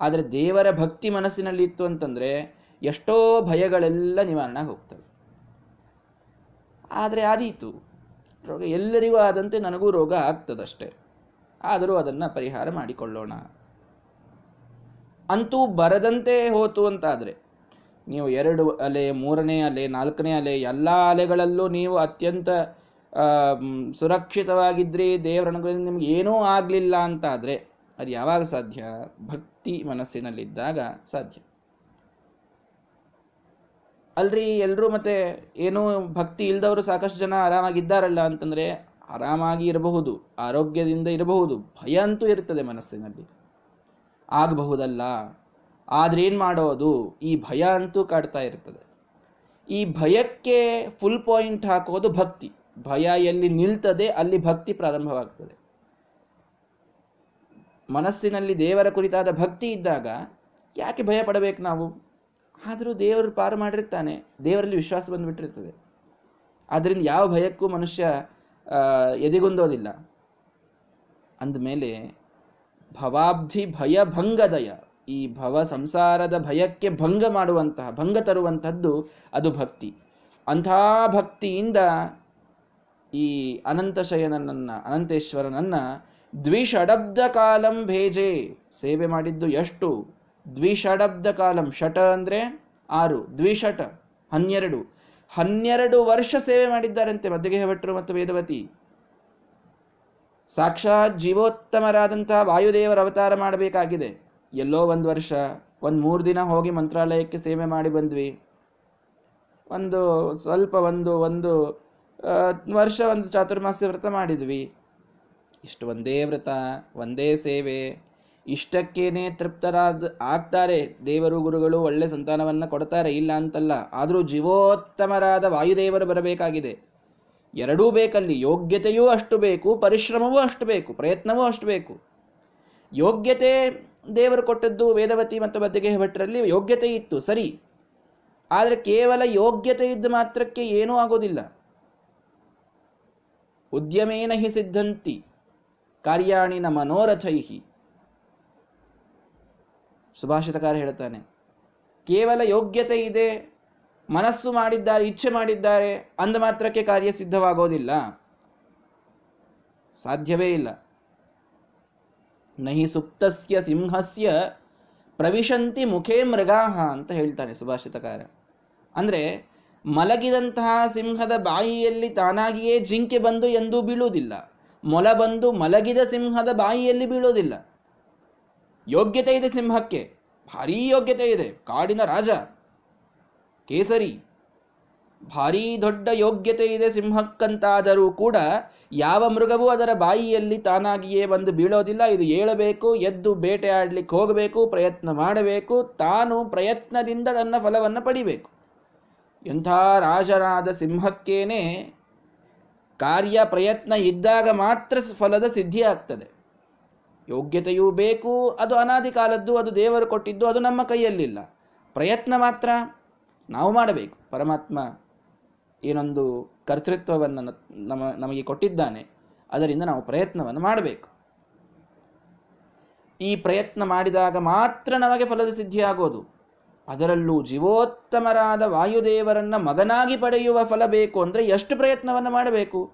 ಆದರೆ ದೇವರ ಭಕ್ತಿ ಮನಸ್ಸಿನಲ್ಲಿ ಇತ್ತು ಅಂತಂದ್ರೆ ಎಷ್ಟೋ ಭಯಗಳೆಲ್ಲ ನಿವಾರಣೆ ಹೋಗ್ತವೆ. ಆದರೆ ಆದೀತು. ರೋಗ ಎಲ್ಲರಿಗೂ ಆದಂತೆ ನನಗೂ ರೋಗ ಆಗ್ತದಷ್ಟೇ. ಆದರೂ ಅದನ್ನು ಪರಿಹಾರ ಮಾಡಿಕೊಳ್ಳೋಣ. ಅಂತೂ ಬರದಂತೆ ಹೋತು ಅಂತಾದರೆ, ನೀವು ಎರಡು ಅಲೆ, ಮೂರನೇ ಅಲೆ, ನಾಲ್ಕನೇ ಅಲೆ, ಎಲ್ಲ ಅಲೆಗಳಲ್ಲೂ ನೀವು ಅತ್ಯಂತ ಸುರಕ್ಷಿತವಾಗಿದ್ರಿ, ದೇವರ ಅನುಗ್ರಹದಿಂದ ನಿಮ್ಗೆ ಏನೂ ಆಗಲಿಲ್ಲ ಅಂತಾದರೆ, ಅದು ಯಾವಾಗ ಸಾಧ್ಯ? ಭಕ್ತಿ ಮನಸ್ಸಿನಲ್ಲಿದ್ದಾಗ ಸಾಧ್ಯ. ಅಲ್ರಿ ಎಲ್ಲರೂ ಮತ್ತೆ ಏನೂ ಭಕ್ತಿ ಇಲ್ದವರು ಸಾಕಷ್ಟು ಜನ ಆರಾಮಾಗಿದ್ದಾರಲ್ಲ ಅಂತಂದ್ರೆ, ಆರಾಮಾಗಿ ಇರಬಹುದು, ಆರೋಗ್ಯದಿಂದ ಇರಬಹುದು, ಭಯ ಅಂತೂ ಇರ್ತದೆ ಮನಸ್ಸಿನಲ್ಲಿ. ಆಗಬಹುದಲ್ಲ? ಆದ್ರೇನು ಮಾಡೋದು? ಈ ಭಯ ಅಂತೂ ಕಾಡ್ತಾ ಇರ್ತದೆ. ಈ ಭಯಕ್ಕೆ ಫುಲ್ ಪಾಯಿಂಟ್ ಹಾಕೋದು ಭಕ್ತಿ. ಭಯ ಎಲ್ಲಿ ನಿಲ್ತದೆ, ಅಲ್ಲಿ ಭಕ್ತಿ ಪ್ರಾರಂಭವಾಗ್ತದೆ. ಮನಸ್ಸಿನಲ್ಲಿ ದೇವರ ಕುರಿತಾದ ಭಕ್ತಿ ಇದ್ದಾಗ ಯಾಕೆ ಭಯ ಪಡಬೇಕು ನಾವು? ಆದರೂ ದೇವರು ಪಾರು ಮಾಡಿರ್ತಾನೆ. ದೇವರಲ್ಲಿ ವಿಶ್ವಾಸ ಬಂದುಬಿಟ್ಟಿರ್ತದೆ. ಆದ್ದರಿಂದ ಯಾವ ಭಯಕ್ಕೂ ಮನುಷ್ಯ ಎದೆಗುಂದೋದಿಲ್ಲ. ಅಂದಮೇಲೆ ಭವಾಬ್ಧಿ ಭಯ ಭಂಗದಯ. ಈ ಭವ ಸಂಸಾರದ ಭಯಕ್ಕೆ ಭಂಗ ಮಾಡುವಂತಹ, ಭಂಗ ತರುವಂಥದ್ದು ಅದು ಭಕ್ತಿ. ಅಂಥ ಭಕ್ತಿಯಿಂದ ಈ ಅನಂತಶಯನನ್ನ ಅನಂತೇಶ್ವರನನ್ನ ದ್ವಿಷಡಬ್ದ ಕಾಲಂ ಭೇಜೆ, ಸೇವೆ ಮಾಡಿದ್ದು ಎಷ್ಟು? ದ್ವಿಷಡಬ್ದ ಕಾಲಂ ಷಟ ಅಂದ್ರೆ ಆರು, ದ್ವಿಷಟ ಹನ್ನೆರಡು. ಹನ್ನೆರಡು ವರ್ಷ ಸೇವೆ ಮಾಡಿದ್ದಾರಂತೆ ಮದ್ದಿಗೆ ಭಟ್ರು ಮತ್ತು ವೇದವತಿ. ಸಾಕ್ಷಾತ್ ಜೀವೋತ್ತಮರಾದಂತಹ ವಾಯುದೇವರ ಅವತಾರ ಮಾಡಬೇಕಾಗಿದೆ. ಎಲ್ಲೋ ಒಂದು ವರ್ಷ, ಒಂದು ಮೂರು ದಿನ ಹೋಗಿ ಮಂತ್ರಾಲಯಕ್ಕೆ ಸೇವೆ ಮಾಡಿ ಬಂದ್ವಿ. ಒಂದು ಸ್ವಲ್ಪ ಒಂದು ಒಂದು ವರ್ಷ ಒಂದು ಚಾತುರ್ಮಾಸ್ಯ ವ್ರತ ಮಾಡಿದ್ವಿ. ಇಷ್ಟು ಒಂದೇ ವ್ರತ, ಒಂದೇ ಸೇವೆ. ಇಷ್ಟಕ್ಕೇನೆ ತೃಪ್ತರಾದ, ಆಗ್ತಾರೆ. ದೇವರು, ಗುರುಗಳು ಒಳ್ಳೆ ಸಂತಾನವನ್ನ ಕೊಡ್ತಾರೆ, ಇಲ್ಲ ಅಂತಲ್ಲ. ಆದರೂ ಜೀವೋತ್ತಮರಾದ ವಾಯುದೇವರು ಬರಬೇಕಾಗಿದೆ. ಎರಡೂ ಬೇಕಲ್ಲಿ ಯೋಗ್ಯತೆಯೂ ಅಷ್ಟು ಬೇಕು, ಪರಿಶ್ರಮವೂ ಅಷ್ಟು ಬೇಕು, ಪ್ರಯತ್ನವೂ ಅಷ್ಟು ಬೇಕು. ಯೋಗ್ಯತೆ ದೇವರು ಕೊಟ್ಟದ್ದು ವೇದವತಿ ಮತ್ತು ಬದ್ದಿಗೆ ಭಟ್ರಲ್ಲಿ ಯೋಗ್ಯತೆ ಇತ್ತು, ಸರಿ. ಆದರೆ ಕೇವಲ ಯೋಗ್ಯತೆ ಇದ್ದ ಮಾತ್ರಕ್ಕೆ ಏನೂ ಆಗೋದಿಲ್ಲ. ಉದ್ಯಮೇನ ಹಿ ಸಿದ್ಧಂತಿ ಕಾರ್ಯಾಣಿನ ಮನೋರಥೈಹಿ. ಸುಭಾಷಿತಕಾರ ಹೇಳ್ತಾನೆ, ಕೇವಲ ಯೋಗ್ಯತೆ ಇದೆ ಮನಸ್ಸು ಮಾಡಿದ್ದಾರೆ, ಇಚ್ಛೆ ಮಾಡಿದ್ದಾರೆ, ಅಂದ ಮಾತ್ರಕ್ಕೆ ಕಾರ್ಯ ಸಿದ್ಧವಾಗೋದಿಲ್ಲ. ಸಾಧ್ಯವೇ ಇಲ್ಲ. ನಹಿ ಸುಪ್ತಸ್ಯ ಸಿಂಹಸ್ಯ ಪ್ರವಿಶಂತಿ ಮುಖೇ ಮೃಗಾಹ ಅಂತ ಹೇಳ್ತಾನೆ ಸುಭಾಷಿತಕಾರ. ಅಂದ್ರೆ ಮಲಗಿದಂತಹ ಸಿಂಹದ ಬಾಯಿಯಲ್ಲಿ ತಾನಾಗಿಯೇ ಜಿಂಕೆ ಬಂದು ಎಂದೂ ಬೀಳುವುದಿಲ್ಲ. ಮೊಲ ಬಂದು ಮಲಗಿದ ಸಿಂಹದ ಬಾಯಿಯಲ್ಲಿ ಬೀಳೋದಿಲ್ಲ ಯೋಗ್ಯತೆ ಇದೆ ಸಿಂಹಕ್ಕೆ. ಭಾರೀ ಯೋಗ್ಯತೆ ಇದೆ. ಕಾಡಿನ ರಾಜ. ಕೇಸರಿ. ಭಾರೀ ದೊಡ್ಡ ಯೋಗ್ಯತೆ ಇದೆ ಸಿಂಹಕ್ಕಂತಾದರೂ ಕೂಡ ಯಾವ ಮೃಗವೂ ಅದರ ಬಾಯಿಯಲ್ಲಿ ತಾನಾಗಿಯೇ ಬಂದು ಬೀಳೋದಿಲ್ಲ. ಇದು ಏಳಬೇಕು, ಎದ್ದು ಬೇಟೆ ಆಡ್ಲಿಕ್ಕೆ ಹೋಗಬೇಕು, ಪ್ರಯತ್ನ ಮಾಡಬೇಕು, ತಾನು ಪ್ರಯತ್ನದಿಂದ ತನ್ನ ಫಲವನ್ನು ಪಡಿಬೇಕು. ಎಂಥ ರಾಜನಾದ ಸಿಂಹಕ್ಕೇನೆ ಕಾರ್ಯ ಪ್ರಯತ್ನ ಇದ್ದಾಗ ಮಾತ್ರ ಫಲದ ಸಿದ್ಧಿ ಆಗ್ತದೆ ಯೋಗ್ಯತೆಯೂ ಬೇಕು, ಅದು ಅನಾದಿ ಕಾಲದ್ದು ಅದು ದೇವರು ಕೊಟ್ಟಿದ್ದು, ಅದು ನಮ್ಮ ಕೈಯಲ್ಲಿಲ್ಲ. ಪ್ರಯತ್ನ ಮಾತ್ರ. ನಾವು ಮಾಡಬೇಕು. ಪರಮಾತ್ಮ ಏನೊಂದು ಕರ್ತೃತ್ವವನ್ನು ನಮ್ಮ, ನಮಗೆ ಕೊಟ್ಟಿದ್ದಾನೆ, ಅದರಿಂದ ನಾವು ಪ್ರಯತ್ನವನ್ನು ಮಾಡಬೇಕು. ಈ ಪ್ರಯತ್ನ ಮಾಡಿದಾಗ ಮಾತ್ರ ನಮಗೆ ಫಲದ ಸಿದ್ಧಿ ಆಗೋದು ಅದರಲ್ಲೂ ಜೀವೋತ್ತಮರಾದ ವಾಯುದೇವರನ್ನ ಮಗನಾಗಿ ಪಡೆಯುವ ಫಲ ಬೇಕು ಅಂದ್ರೆ ಎಷ್ಟು ಪ್ರಯತ್ನವನ್ನು ಮಾಡಬೇಕು?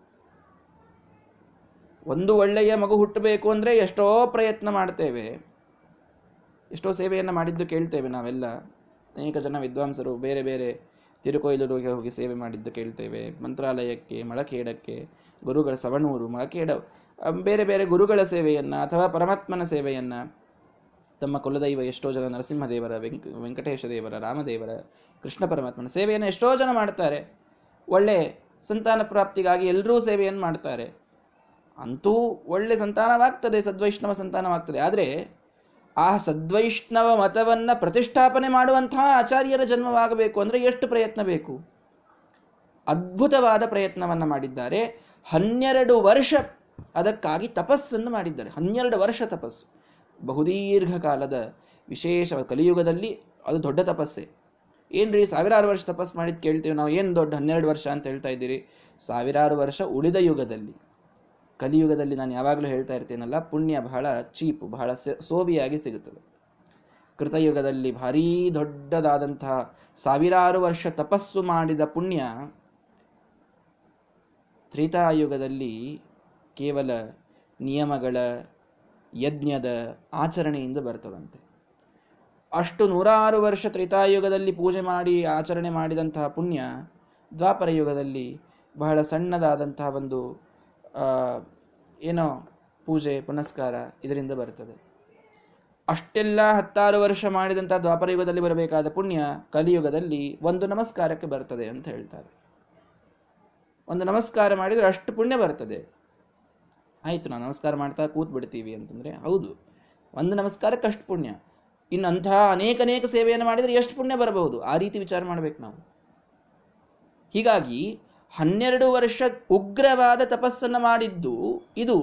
ಒಂದು ಒಳ್ಳೆಯ ಮಗು ಹುಟ್ಟಬೇಕು ಅಂದ್ರೆ ಎಷ್ಟೋ ಪ್ರಯತ್ನ ಮಾಡ್ತೇವೆ. ಎಷ್ಟೋ ಸೇವೆಯನ್ನು ಮಾಡಿದ್ದು ಕೇಳ್ತೇವೆ ನಾವೆಲ್ಲ. ಅನೇಕ ಜನ ವಿದ್ವಾಂಸರು ಬೇರೆ ಬೇರೆ ತಿರುಕೊಯ್ಲೂರಿಗೆ ಹೋಗಿ ಸೇವೆ ಮಾಡಿದ್ದು ಕೇಳ್ತೇವೆ. ಮಂತ್ರಾಲಯಕ್ಕೆ ಮಳಕೇಡಕ್ಕೆ ಗುರುಗಳ ಸವಣೂರು ಮಳಕೇಡ ಬೇರೆ ಬೇರೆ ಗುರುಗಳ ಸೇವೆಯನ್ನು ಅಥವಾ ಪರಮಾತ್ಮನ ಸೇವೆಯನ್ನು ತಮ್ಮ ಕುಲದೈವ ಎಷ್ಟೋ ಜನ ನರಸಿಂಹದೇವರ, ವೆಂಕ, ವೆಂಕಟೇಶ ದೇವರ, ರಾಮದೇವರ, ಕೃಷ್ಣ ಪರಮಾತ್ಮನ ಸೇವೆಯನ್ನು ಎಷ್ಟೋ ಜನ ಮಾಡ್ತಾರೆ. ಒಳ್ಳೆ ಸಂತಾನ ಪ್ರಾಪ್ತಿಗಾಗಿ ಎಲ್ಲರೂ ಸೇವೆಯನ್ನು ಮಾಡ್ತಾರೆ. ಅಂತೂ ಒಳ್ಳೆ ಸಂತಾನವಾಗ್ತದೆ, ಸದ್ವೈಷ್ಣವ ಸಂತಾನವಾಗ್ತದೆ. ಆದರೆ ಆ ಸದ್ವೈಷ್ಣವ ಮತವನ್ನು ಪ್ರತಿಷ್ಠಾಪನೆ ಮಾಡುವಂತಹ ಆಚಾರ್ಯರ ಜನ್ಮವಾಗಬೇಕು ಅಂದರೆ ಎಷ್ಟು ಪ್ರಯತ್ನ ಬೇಕು? ಅದ್ಭುತವಾದ ಪ್ರಯತ್ನವನ್ನು ಮಾಡಿದ್ದಾರೆ. ಹನ್ನೆರಡು ವರ್ಷ ಅದಕ್ಕಾಗಿ ತಪಸ್ಸನ್ನು ಮಾಡಿದ್ದಾರೆ. ಹನ್ನೆರಡು ವರ್ಷ ತಪಸ್ಸು. ಬಹುದೀರ್ಘ ಕಾಲದ ವಿಶೇಷ ಕಲಿಯುಗದಲ್ಲಿ ಅದು ದೊಡ್ಡ ತಪಸ್ಸೆ. ಏನ್ರಿ ಸಾವಿರಾರು ವರ್ಷ ತಪಸ್ಸು ಮಾಡಿದ್ ಕೇಳ್ತೀವಿ ನಾವು, ಏನು ದೊಡ್ಡ ಹನ್ನೆರಡು ವರ್ಷ ಅಂತ ಹೇಳ್ತಾ ಇದ್ದೀರಿ? ಸಾವಿರಾರು ವರ್ಷ ಉಳಿದ ಯುಗದಲ್ಲಿ. ಕಲಿಯುಗದಲ್ಲಿ ನಾನು ಯಾವಾಗಲೂ ಹೇಳ್ತಾ ಇರ್ತೇನಲ್ಲ, ಪುಣ್ಯ ಬಹಳ ಚೀಪ್, ಬಹಳ ಸೋವಿಯಾಗಿ ಸಿಗುತ್ತದೆ. ಕೃತಯುಗದಲ್ಲಿ ಭಾರೀ ದೊಡ್ಡದಾದಂತಹ ಸಾವಿರಾರು ವರ್ಷ ತಪಸ್ಸು ಮಾಡಿದ ಪುಣ್ಯ ತ್ರೇತಾಯುಗದಲ್ಲಿ ಕೇವಲ ನಿಯಮಗಳ ಯಜ್ಞದ ಆಚರಣೆಯಿಂದ ಬರ್ತದಂತೆ. ಅಷ್ಟು ನೂರಾರು ವರ್ಷ ತ್ರೇತಾಯುಗದಲ್ಲಿ ಪೂಜೆ ಮಾಡಿ ಆಚರಣೆ ಮಾಡಿದಂತಹ ಪುಣ್ಯ ದ್ವಾಪರ ಯುಗದಲ್ಲಿ ಬಹಳ ಸಣ್ಣದಾದಂತಹ ಒಂದು ಏನೋ ಪೂಜೆ, ಪುನಸ್ಕಾರ ಇದರಿಂದ ಬರ್ತದೆ ಅಷ್ಟೆಲ್ಲ ಹತ್ತಾರು ವರ್ಷ ಮಾಡಿದಂತಹ ದ್ವಾಪರ ಯುಗದಲ್ಲಿ ಬರಬೇಕಾದ ಪುಣ್ಯ ಕಲಿಯುಗದಲ್ಲಿ ಒಂದು ನಮಸ್ಕಾರಕ್ಕೆ ಬರ್ತದೆ ಅಂತ ಹೇಳ್ತಾರೆ. ಒಂದು ನಮಸ್ಕಾರ ಮಾಡಿದ್ರೆ ಅಷ್ಟು ಪುಣ್ಯ ಬರ್ತದೆ. ಆಯ್ತು, ನಾವು ನಮಸ್ಕಾರ ಮಾಡ್ತಾ ಕೂತ್ ಬಿಡ್ತೀವಿ ಅಂತಂದ್ರೆ ಹೌದು. ಒಂದು ನಮಸ್ಕಾರಕ್ಕೆ ಅಷ್ಟು ಪುಣ್ಯ. ಇನ್ನು ಅಂತಹ ಅನೇಕ ಅನೇಕ ಸೇವೆಯನ್ನು ಮಾಡಿದರೆ ಎಷ್ಟು ಪುಣ್ಯ ಬರಬಹುದು? ಆ ರೀತಿ ವಿಚಾರ ಮಾಡಬೇಕು ನಾವು. ಹೀಗಾಗಿ ಹನ್ನೆರಡು ವರ್ಷ ಉಗ್ರವಾದ ತಪಸ್ಸನ್ನು ಮಾಡಿದ್ದು ಇದು